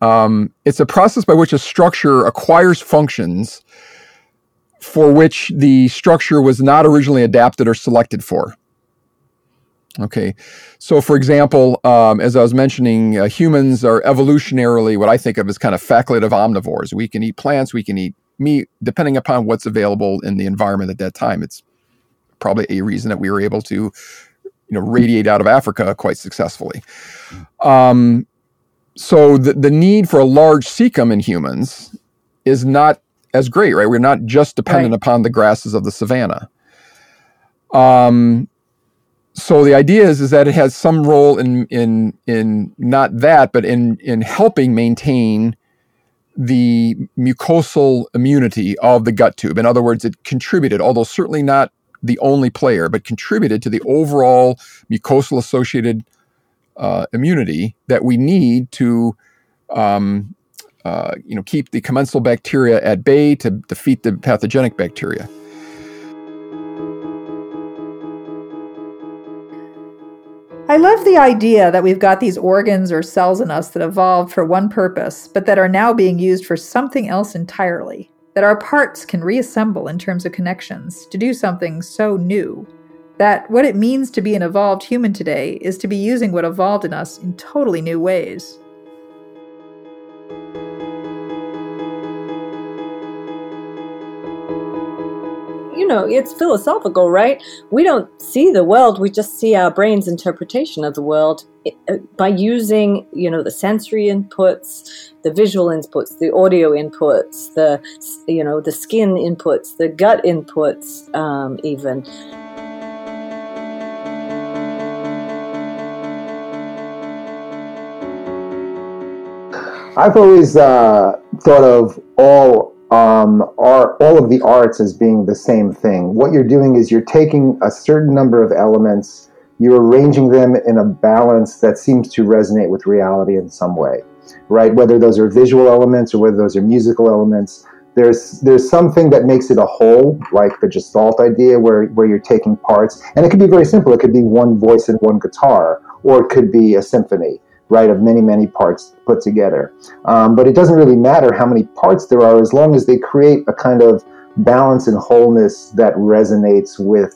um, it's a process by which a structure acquires functions for which the structure was not originally adapted or selected for Okay, so for example, um, as I was mentioning, uh, humans are evolutionarily what I think of as kind of facultative omnivores. We can eat plants, we can eat meat, depending upon what's available in the environment at that time. It's probably a reason that we were able to, you know, radiate out of Africa quite successfully. Um, so the the need for a large cecum in humans is not as great, right? We're not just dependent right. upon the grasses of the savannah. Um, so the idea is is that it has some role in in in not that, but in in helping maintain the mucosal immunity of the gut tube. In other words, it contributed, although certainly not the only player, but contributed to the overall mucosal associated uh, immunity that we need to, um, uh, you know, keep the commensal bacteria at bay to defeat the pathogenic bacteria. I love the idea that we've got these organs or cells in us that evolved for one purpose, but that are now being used for something else entirely. That our parts can reassemble in terms of connections to do something so new. That what it means to be an evolved human today is to be using what evolved in us in totally new ways. You know, it's philosophical, right? We don't see the world, we just see our brain's interpretation of the world uh, by using, you know, the sensory inputs, the visual inputs, the audio inputs, the, you know, the skin inputs, the gut inputs, um, even. I've always uh, thought of all um, are all of the arts as being the same thing. What you're doing is you're taking a certain number of elements, you're arranging them in a balance that seems to resonate with reality in some way, right? Whether those are visual elements or whether those are musical elements, there's there's something that makes it a whole, like the Gestalt idea, where where you're taking parts, and it could be very simple. It could be one voice and one guitar, or it could be a symphony, right, of many many parts put together. Um, but it doesn't really matter how many parts there are, as long as they create a kind of balance and wholeness that resonates with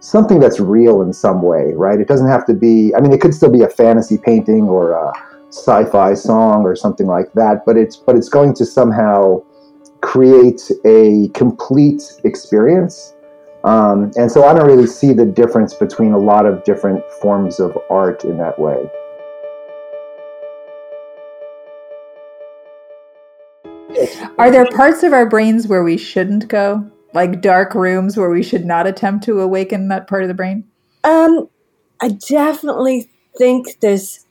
something that's real in some way, right? It doesn't have to be. I mean, it could still be a fantasy painting or a sci-fi song or something like that, but it's but it's going to somehow create a complete experience. Um, and so I don't really see the difference between a lot of different forms of art in that way. Are there parts of our brains where we shouldn't go? Like dark rooms where we should not attempt to awaken that part of the brain? Um, I definitely think there's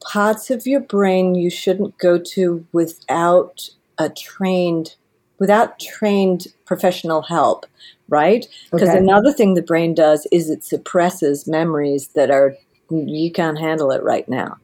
parts of your brain you shouldn't go to without a trained without trained professional help, right? Because okay. another thing the brain does is it suppresses memories that are you can't handle it right now.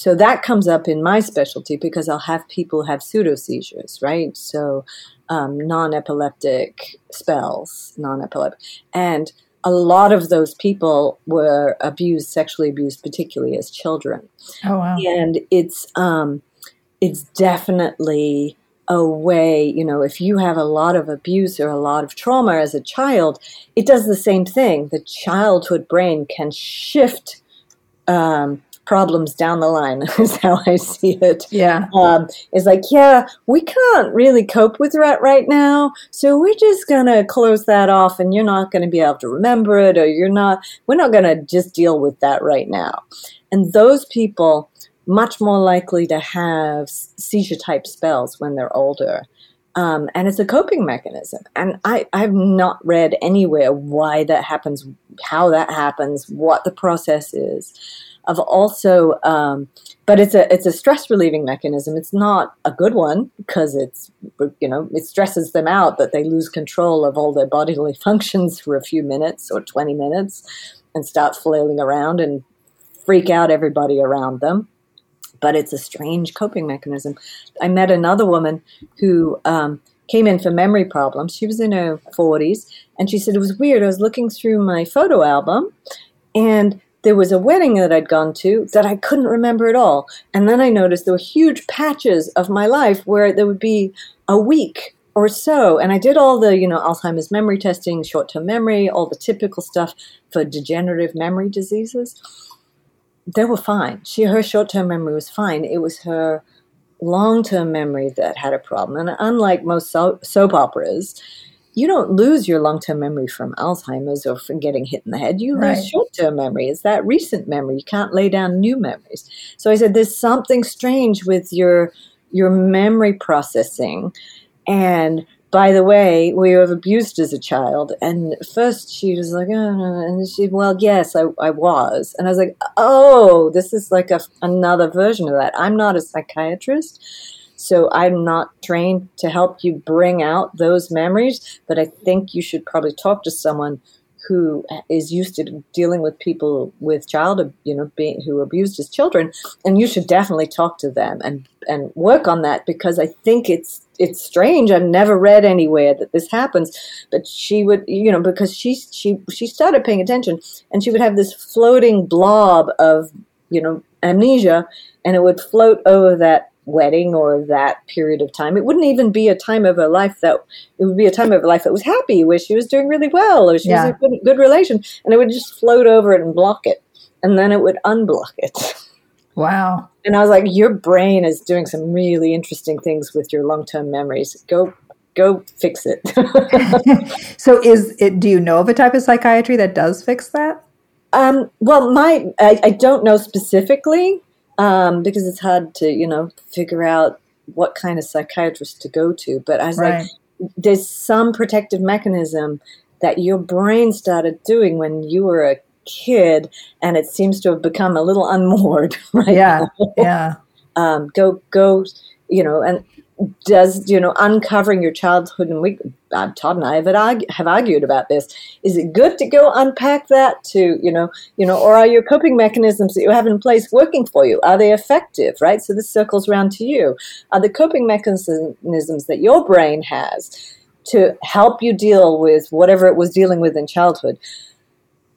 So that comes up in my specialty because I'll have people have pseudo seizures, right? So um, non epileptic spells, non epileptic. And a lot of those people were abused, sexually abused, particularly as children. Oh, wow. And it's, um, it's definitely a way, you know, if you have a lot of abuse or a lot of trauma as a child, it does the same thing. The childhood brain can shift um, problems down the line, <laughs> is how I see it. Yeah. Um, it's like, yeah, we can't really cope with that right now. So we're just going to close that off and you're not going to be able to remember it or you're not, we're not going to just deal with that right now. And those people, much more likely to have seizure type spells when they're older. Um, and it's a coping mechanism. And I, I've not read anywhere why that happens, how that happens, what the process is. Of also, um, but it's a it's a stress relieving mechanism. It's not a good one because it's you know it stresses them out that they lose control of all their bodily <laughs> functions for a few minutes or twenty minutes, and start flailing around and freak out everybody around them but it's a strange coping mechanism. I met another woman who um, came in for memory problems. She was in her 40s, and she said it was weird. I was looking through my photo album, and there was a wedding that I'd gone to that I couldn't remember at all. And then I noticed there were huge patches of my life where there would be a week or so. And I did all the, you know, Alzheimer's memory testing, short term memory, all the typical stuff for degenerative memory diseases they were fine. She her short term memory was fine. It was her long term memory that had a problem. And unlike most so- soap operas, you don't lose your long term memory from Alzheimer's or from getting hit in the head. You right. lose short term memory. It's that recent memory. You can't lay down new memories. So I said, there's something strange with your your memory processing. And by the way, we were abused as a child? And first she was like, oh, and she, well, yes, I, I was. And I was like, oh, this is like a, another version of that. I'm not a psychiatrist, so I'm not trained to help you bring out those memories, but I think you should probably talk to someone who is used to dealing with people with child, you know, being who abused as children, and you should definitely talk to them and and work on that because I think it's it's strange. I've never read anywhere that this happens, but she would, you know, because she she she started paying attention, and she would have this floating blob of you know amnesia, and it would float over that wedding or that period of time. It wouldn't even be a time of her life that it would be a time of her life that was happy, where she was doing really well, or she yeah. was in a good, good relation, and it would just float over it and block it, and then it would unblock it. Wow. And I was like, your brain is doing some really interesting things with your long term memories. Go go fix it. <laughs> <laughs> so is it do you know of a type of psychiatry that does fix that? Um, well, my I, I, don't know specifically um, because it's hard to you know figure out what kind of psychiatrist to go to. But I was right. like, there's some protective mechanism that your brain started doing when you were a kid, and it seems to have become a little <laughs> unmoored right yeah, now. Yeah, <laughs> um, go go, you know, and does you know uncovering your childhood and we uh, Tod and I have, argue, have argued about this. Is it good to go unpack that to you know you know, or are your coping mechanisms that you have in place working for you? Are they effective? Right. So this circles around to you. Are the coping mechanisms that your brain has to help you deal with whatever it was dealing with in childhood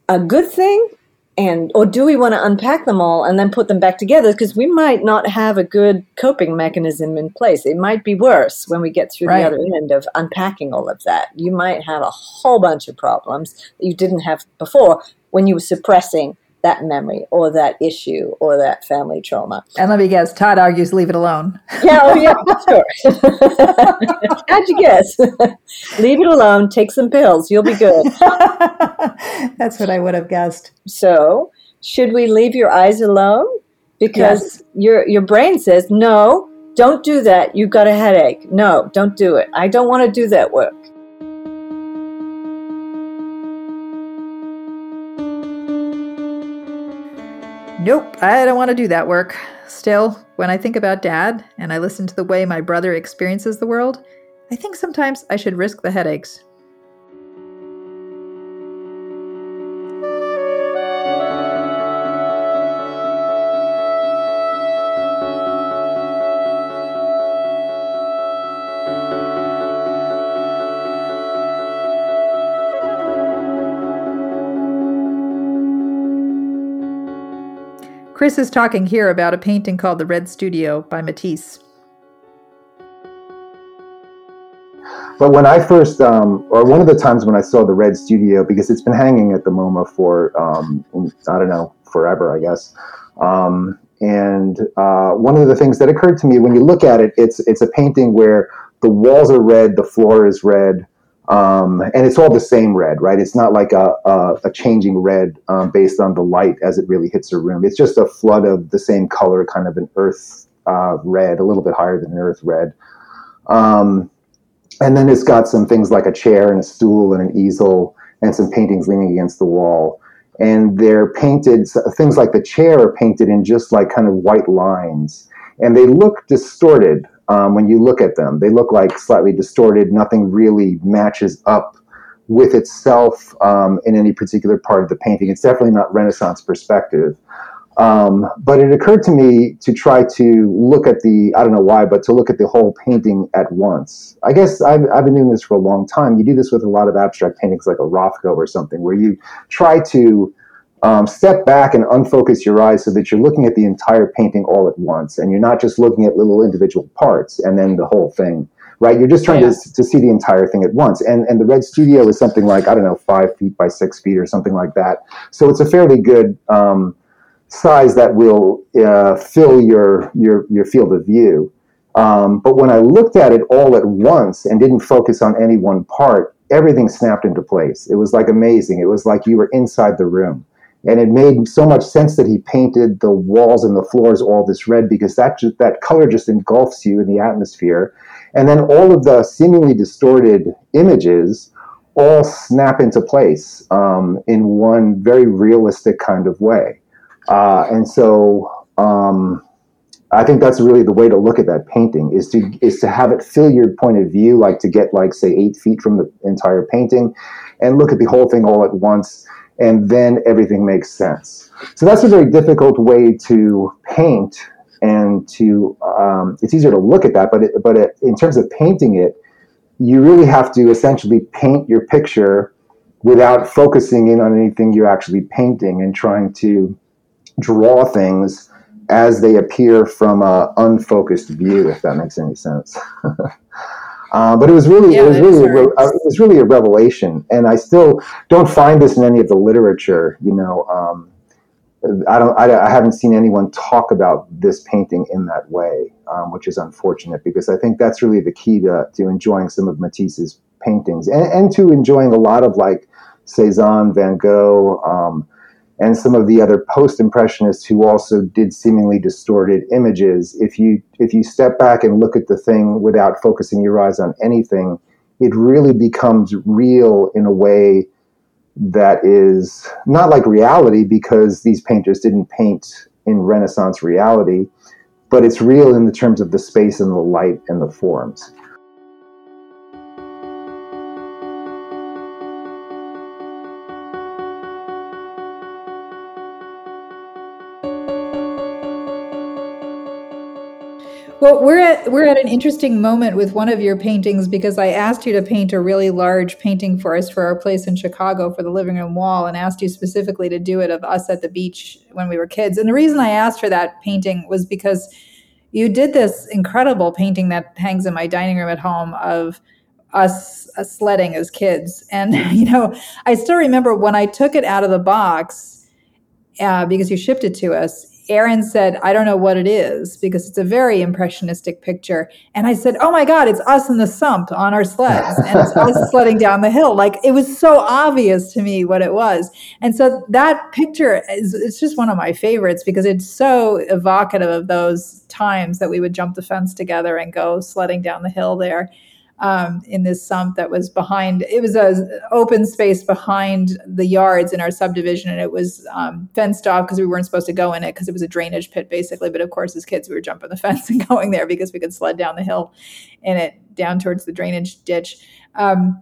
a good thing and or do we want to unpack them all and then put them back together? Because we might not have a good coping mechanism in place. It might be worse when we get through right. the other end of unpacking all of that. You might have a whole bunch of problems that you didn't have before when you were suppressing that memory or that issue or that family trauma. And let me guess, Tod argues leave it alone. Yeah, oh yeah, <laughs> sure. <laughs> How'd you guess? <laughs> leave it alone, take some pills, you'll be good. That's what I would have guessed. So, should we leave your eyes alone? Because yes. your your brain says, no, don't do that. You've got a headache. No, don't do it. I don't want to do that work. Nope, I don't want to do that work. Still, when I think about dad and I listen to the way my brother experiences the world, I think sometimes I should risk the headaches. Chris is talking here about a painting called The Red Studio by Matisse. But when I first, um, or one of the times when I saw the Red Studio, because it's been hanging at the MoMA for, um, I don't know, forever, I guess. Um, and uh, one of the things that occurred to me when you look at it, it's it's a painting where the walls are red, the floor is red, um, and it's all the same red, right? It's not like a, a, a changing red um, based on the light as it really hits a room. It's just a flood of the same color, kind of an earth uh, red, a little bit higher than an earth red. Um, and then it's got some things like a chair and a stool and an easel and some paintings leaning against the wall. And they're painted, things like the chair are painted in just like kind of white lines. And they look distorted um, when you look at them. They look like slightly distorted. Nothing really matches up with itself um, in any particular part of the painting. It's definitely not Renaissance perspective. Um, but it occurred to me to try to look at the, I don't know why, but to look at the whole painting at once. I guess I've, I've been doing this for a long time. You do this with a lot of abstract paintings like a Rothko or something, where you try to um, step back and unfocus your eyes so that you're looking at the entire painting all at once and you're not just looking at little individual parts and then the whole thing right? You're just trying yeah. to, to see the entire thing at once. And and the red studio is something like i don't know five feet by six feet or something like that. So it's a fairly good um, size that will uh, fill your your your field of view. Um, but when i looked at it all at once and didn't focus on any one part everything snapped into place. It was like amazing. It was like you were inside the room and it made so much sense that he painted the walls and the floors all this red because that just, that color just engulfs you in the atmosphere. And then all of the seemingly distorted images all snap into place um, in one very realistic kind of way. Uh, and so um, I think that's really the way to look at that painting is to is to have it fill your point of view, like to get like say eight feet from the entire painting, and look at the whole thing all at once and then everything makes sense. So that's a very difficult way to paint, and to um, it's easier to look at that, but it, but it, in terms of painting it, you really have to essentially paint your picture without focusing in on anything you're actually painting and trying to draw things as they appear from a unfocused view, if that makes any sense. <laughs> Uh, but it was really, yeah, it was really, a, uh, it was really a revelation, and I still don't find this in any of the literature. You know, um, I don't, I, I, haven't seen anyone talk about this painting in that way, um, which is unfortunate because I think that's really the key to, to enjoying some of Matisse's paintings and, and to enjoying a lot of like Cezanne, Van Gogh. Um, and some of the other post-impressionists who also did seemingly distorted images if you if you step back and look at the thing without focusing your eyes on anything it really becomes real in a way that is not like reality because these painters didn't paint in renaissance reality but it's real in the terms of the space and the light and the forms. Well, we're at we're at an interesting moment with one of your paintings because I asked you to paint a really large painting for us for our place in Chicago for the living room wall, and asked you specifically to do it of us at the beach when we were kids. And the reason I asked for that painting was because you did this incredible painting that hangs in my dining room at home of us sledding as kids. And <laughs> you know, I still remember when I took it out of the box uh, because you shipped it to us Aaron said, I don't know what it is because it's a very impressionistic picture. And I said, Oh my God, it's us in the sump on our sleds and it's us <laughs> sledding down the hill. Like it was so obvious to me what it was. And so that picture is it's just one of my favorites because it's so evocative of those times that we would jump the fence together and go sledding down the hill there um, in this sump that was behind. It was a open space behind the yards in our subdivision, and it was um, fenced off because we weren't supposed to go in it because it was a drainage pit basically. But of course, as kids, we were jumping the <laughs> fence and going there because we could sled down the hill in it down towards the drainage ditch. Um,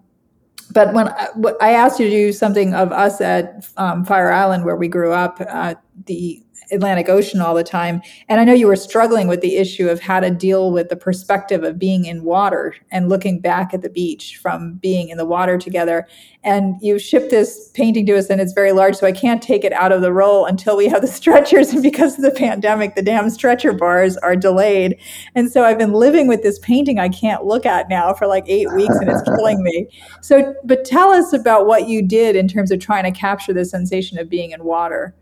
but when I, I, asked you to do something of us at um, Fire Island, where we grew up, uh, the Atlantic Ocean all the time. And I know you were struggling with the issue of how to deal with the perspective of being in water and looking back at the beach from being in the water together. And you shipped this painting to us, and it's very large, so I can't take it out of the roll until we have the <laughs> stretchers. And because of the pandemic, the damn stretcher bars are delayed. And so I've been living with this painting I can't look at now for like eight weeks, and it's killing me. So, but tell us about what you did in terms of trying to capture the sensation of being in water.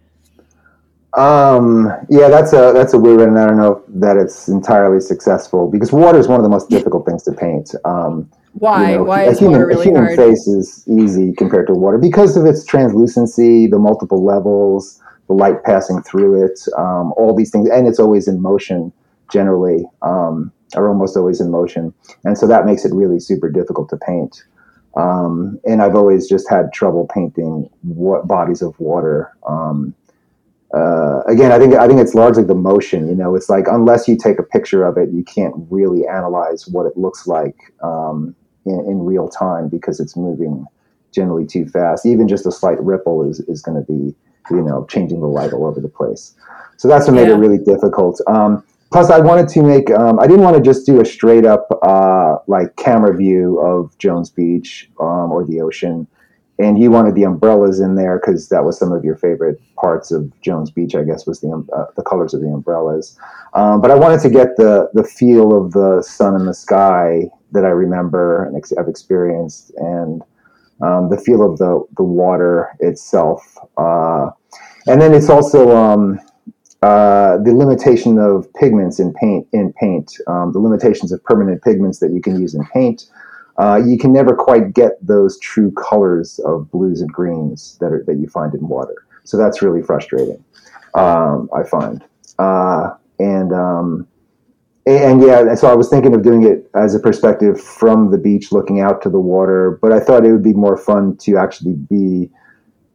Um, yeah, that's a that's a weird one, and I don't know that it's entirely successful because water is one of the most difficult things to paint. Um, Why? You know, Why a is human, water really a human hard? face is easy compared to water because of its translucency, the multiple levels, the light passing through it, um, all these things, and it's always in motion generally, um, or almost always in motion, and so that makes it really super difficult to paint. Um, and I've always just had trouble painting what bodies of water. Um, uh, again, I think I think it's largely the motion. You know, it's like unless you take a picture of it, you can't really analyze what it looks like um, in, in, real time because it's moving generally too fast. Even just a slight ripple is is going to be, you know, changing the light all over the place. So that's what made yeah. it really difficult. Um, plus, I wanted to make. Um, I didn't want to just do a straight up uh, like camera view of Jones Beach um, or the ocean and you wanted the umbrellas in there because that was some of your favorite parts of Jones Beach, I guess, was the um, uh, the colors of the umbrellas. Um, but I wanted to get the the feel of the sun and the sky that I remember and ex- I've experienced, and um, the feel of the the water itself. Uh, and then it's also um, uh, the limitation of pigments in paint. In paint, um, the limitations of permanent pigments that you can use in paint uh, you can never quite get those true colors of blues and greens that are, that you find in water. So that's really frustrating. Um, I find, uh, and um, and yeah, so I was thinking of doing it as a perspective from the beach, looking out to the water. But I thought it would be more fun to actually be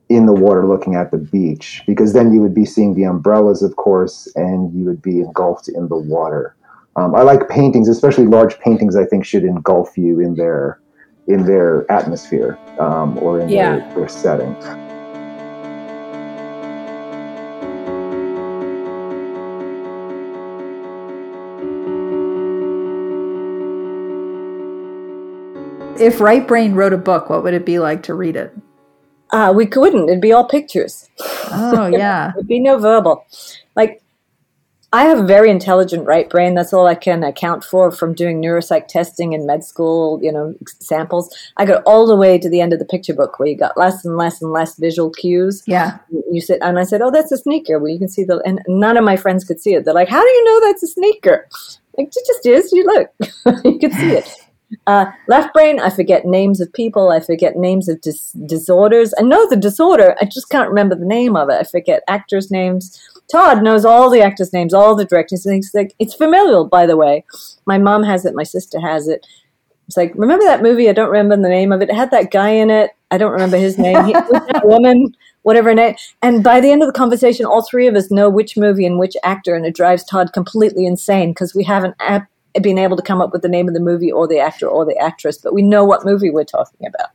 in the water, looking at the beach, because then you would be seeing the umbrellas, of course, and you would be engulfed in the water. Um, I like paintings, especially large paintings. I think should engulf you in their in their atmosphere um, or in yeah. their, their setting. If Right Brain wrote a book, what would it be like to read it? Uh, we couldn't. It'd be all pictures. Oh yeah. <laughs> It'd be no verbal. Like I have a very intelligent right brain. That's all I can account for from doing neuropsych testing in med school, you know, samples. I got all the way to the end of the picture book where you got less and less and less visual cues. Yeah. You sit, and I said, oh, that's a sneaker. Well, you can see the, and none of my friends could see it. They're like, how do you know that's a sneaker? Like, it just is. You look, <laughs> you can see it. Uh, left brain, I forget names of people. I forget names of dis- disorders. I know the disorder. I just can't remember the name of it. I forget actors' names Tod knows all the actors' names, all the directors' names. It's like it's familial, by the way. My mom has it. My sister has it. It's like remember that movie? I don't remember the name of it. It had that guy in it. I don't remember his name. He, that <laughs> woman whatever. And, and by the end of the conversation, all three of us know which movie and which actor, and it drives Tod completely insane because we haven't been able to come up with the name of the movie or the actor or the actress, but we know what movie we're talking about.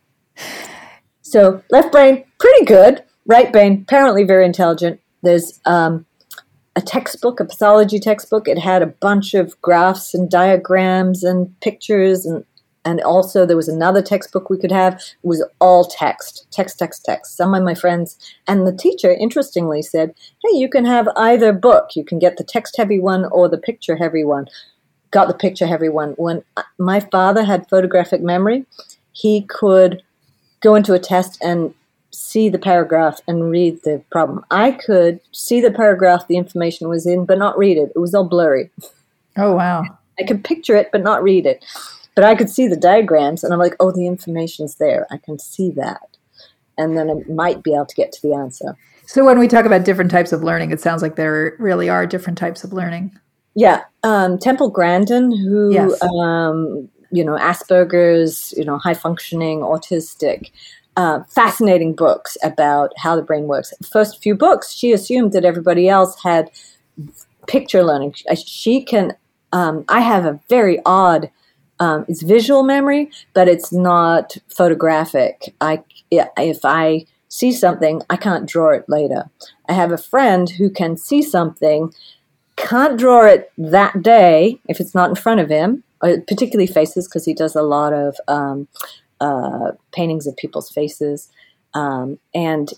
So left brain, pretty good. Right brain, apparently very intelligent. There's um, a textbook, a pathology textbook. It had a bunch of graphs and diagrams and pictures and and also there was another textbook we could have. It was all text text text text. Some of my friends and the teacher interestingly said hey you can have either book. You can get the text heavy one or the picture heavy one. Got the picture heavy one. When my father had photographic memory he could go into a test and see the paragraph and read the problem. I could see the paragraph the information was in, but not read it. It was all blurry. Oh, wow. I could picture it, but not read it. But I could see the diagrams, and I'm like, oh, the information's there. I can see that. And then I might be able to get to the answer. So when we talk about different types of learning, it sounds like there really are different types of learning. Yeah. Um, Temple Grandin, who, yes. um, you know, Asperger's, you know, high functioning, autistic, uh, fascinating books about how the brain works. First few books, she assumed that everybody else had picture learning. She can. Um, I have a very odd. Um, it's visual memory, but it's not photographic. I if I see something, I can't draw it later. I have a friend who can see something, can't draw it that day if it's not in front of him, uh, particularly faces because he does a lot of um, uh, paintings of people's faces. Um, and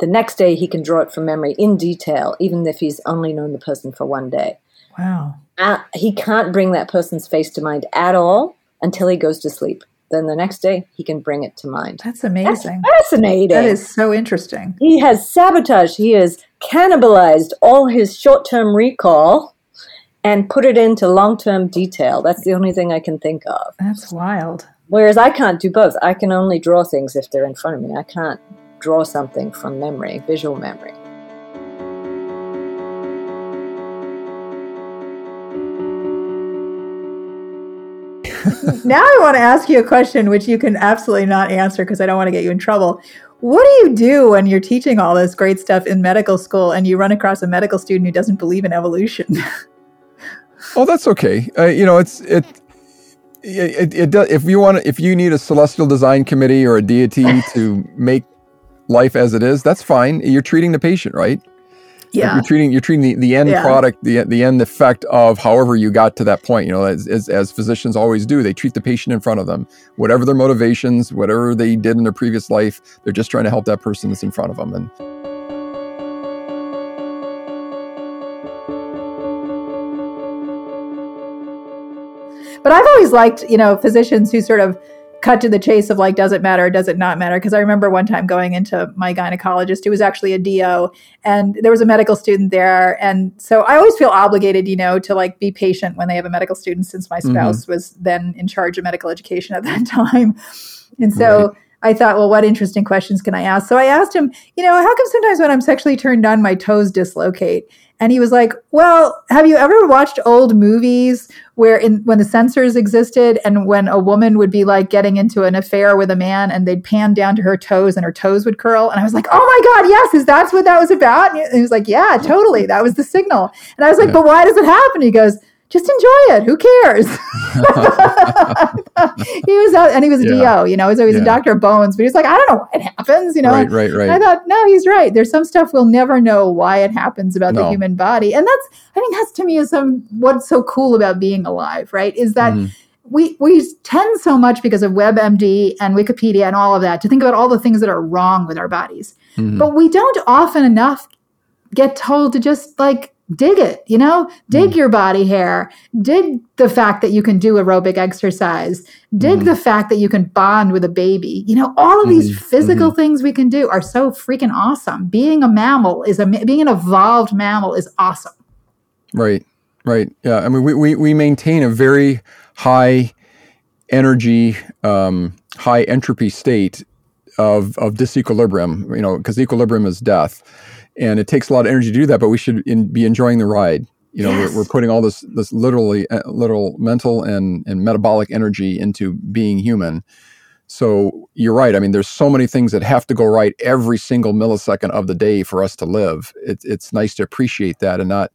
the next day, he can draw it from memory in detail, even if he's only known the person for one day. Wow. Uh, he can't bring that person's face to mind at all until he goes to sleep. Then the next day, he can bring it to mind. That's amazing. That's fascinating. That is so interesting. He has sabotaged, he has cannibalized all his short term recall and put it into long term detail. That's the only thing I can think of. That's wild. Whereas I can't do both. I can only draw things if they're in front of me. I can't draw something from memory, visual memory. now I want to ask you a question which you can absolutely not answer because I don't want to get you in trouble. What do you do when you're teaching all this great stuff in medical school and you run across a medical student who doesn't believe in evolution? <laughs> oh, that's okay. Uh, you know, it's it it, it does, if you want if you need a celestial design committee or a deity <laughs> to make life as it is, that's fine. You're treating the patient, right? Yeah. Like you're treating you're treating the, the end yeah. product, the the end effect of however you got to that point. You know, as, as, as physicians always do, they treat the patient in front of them. Whatever their motivations, whatever they did in their previous life, they're just trying to help that person that's in front of them. And But I've always liked, you know, physicians who sort of cut to the chase of like, does it matter? Does it not matter? Because I remember one time going into my gynecologist, who was actually a DO, and there was a medical student there. And so I always feel obligated, you know, to like be patient when they have a medical student since my mm-hmm. spouse mm-hmm. was then in charge of medical education at that <laughs> time. And so, right. I thought, well, what interesting questions can I ask? So I asked him, you know, how come sometimes when I'm sexually turned on, my toes dislocate? And he was like, "Well, have you ever watched old movies where in when the censors existed and when a woman would be like getting into an affair with a man and they'd pan down to her toes and her toes would curl?" And I was like, "Oh my god, yes, is that what that was about?" And he was like, "Yeah, totally. That was the signal." And I was like, yeah. "But why does it happen?" He goes, just enjoy it. Who cares? <laughs> he was out and he was a yeah. DO, you know, he's always yeah. a doctor of bones, but he's like, I don't know why it happens, you know. Right, right, right. I thought, no, he's right. There's some stuff we'll never know why it happens about no. the human body. And that's I think that's to me is some what's so cool about being alive, right? Is that mm-hmm. we we tend so much because of WebMD and Wikipedia and all of that to think about all the things that are wrong with our bodies. Mm-hmm. But we don't often enough get told to just like dig it, you know, dig mm. your body hair, dig the fact that you can do aerobic exercise, dig mm. the fact that you can bond with a baby. You know, all of these mm-hmm. physical mm-hmm. things we can do are so freaking awesome. Being a mammal is a being an evolved mammal is awesome. Right. Right. Yeah. I mean, we, we, we maintain a very high energy, um, high entropy state of, of disequilibrium, you know, because equilibrium is death and it takes a lot of energy to do that but we should in, be enjoying the ride you know yes. we're, we're, putting all this this literally uh, literal mental and and metabolic energy into being human So you're right. I mean, there's so many things that have to go right every single millisecond of the day for us to live. It, it's nice to appreciate that and not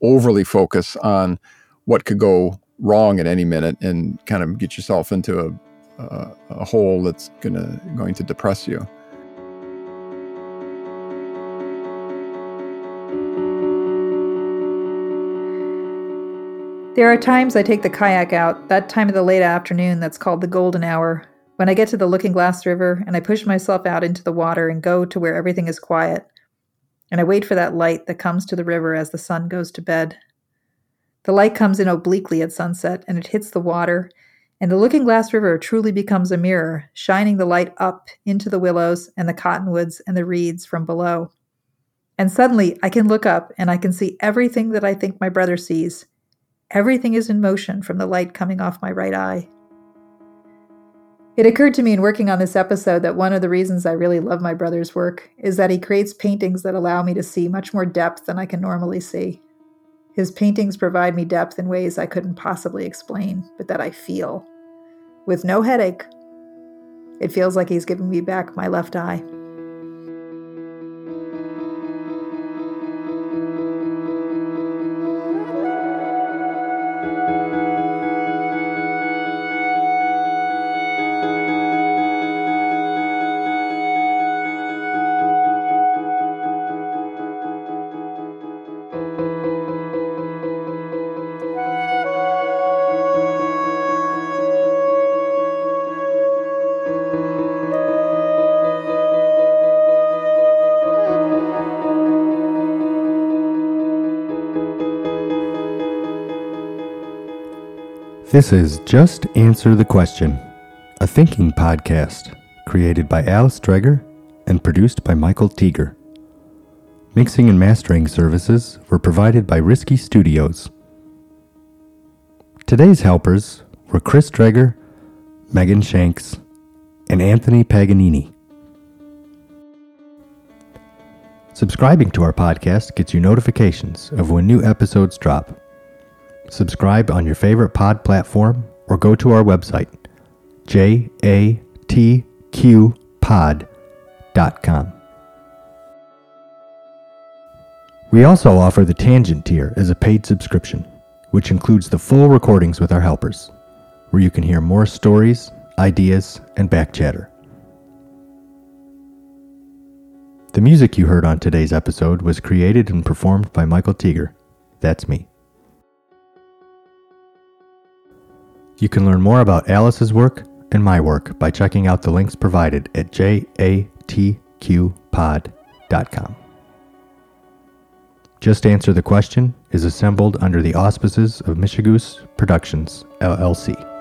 overly focus on what could go wrong at any minute and kind of get yourself into a, a, a hole that's gonna going to depress you. There are times I take the kayak out, that time of the late afternoon that's called the golden hour, when I get to the Looking Glass River and I push myself out into the water and go to where everything is quiet. And I wait for that light that comes to the river as the sun goes to bed. The light comes in obliquely at sunset and it hits the water, and the Looking Glass River truly becomes a mirror, shining the light up into the willows and the cottonwoods and the reeds from below. And suddenly I can look up and I can see everything that I think my brother sees Everything is in motion from the light coming off my right eye. It occurred to me in working on this episode that one of the reasons I really love my brother's work is that he creates paintings that allow me to see much more depth than I can normally see. His paintings provide me depth in ways I couldn't possibly explain, but that I feel. With no headache. It feels like he's giving me back my left eye. This is Just Answer the Question, a thinking podcast created by Alice Dreger and produced by Michael Teeger. Mixing and mastering services were provided by Risky Studios. Today's helpers were Chris Dreger, Megan Shanks, and Anthony Paganini. Subscribing to our podcast gets you notifications of when new episodes drop subscribe on your favorite pod platform, or go to our website, jatqpod.com. We also offer the Tangent tier as a paid subscription, which includes the full recordings with our helpers, where you can hear more stories, ideas, and back chatter. The music you heard on today's episode was created and performed by Michael Teeger. That's me. You can learn more about Alice's work and my work by checking out the links provided at jatqpod.com. Just Answer the Question is assembled under the auspices of Michigoose Productions, LLC.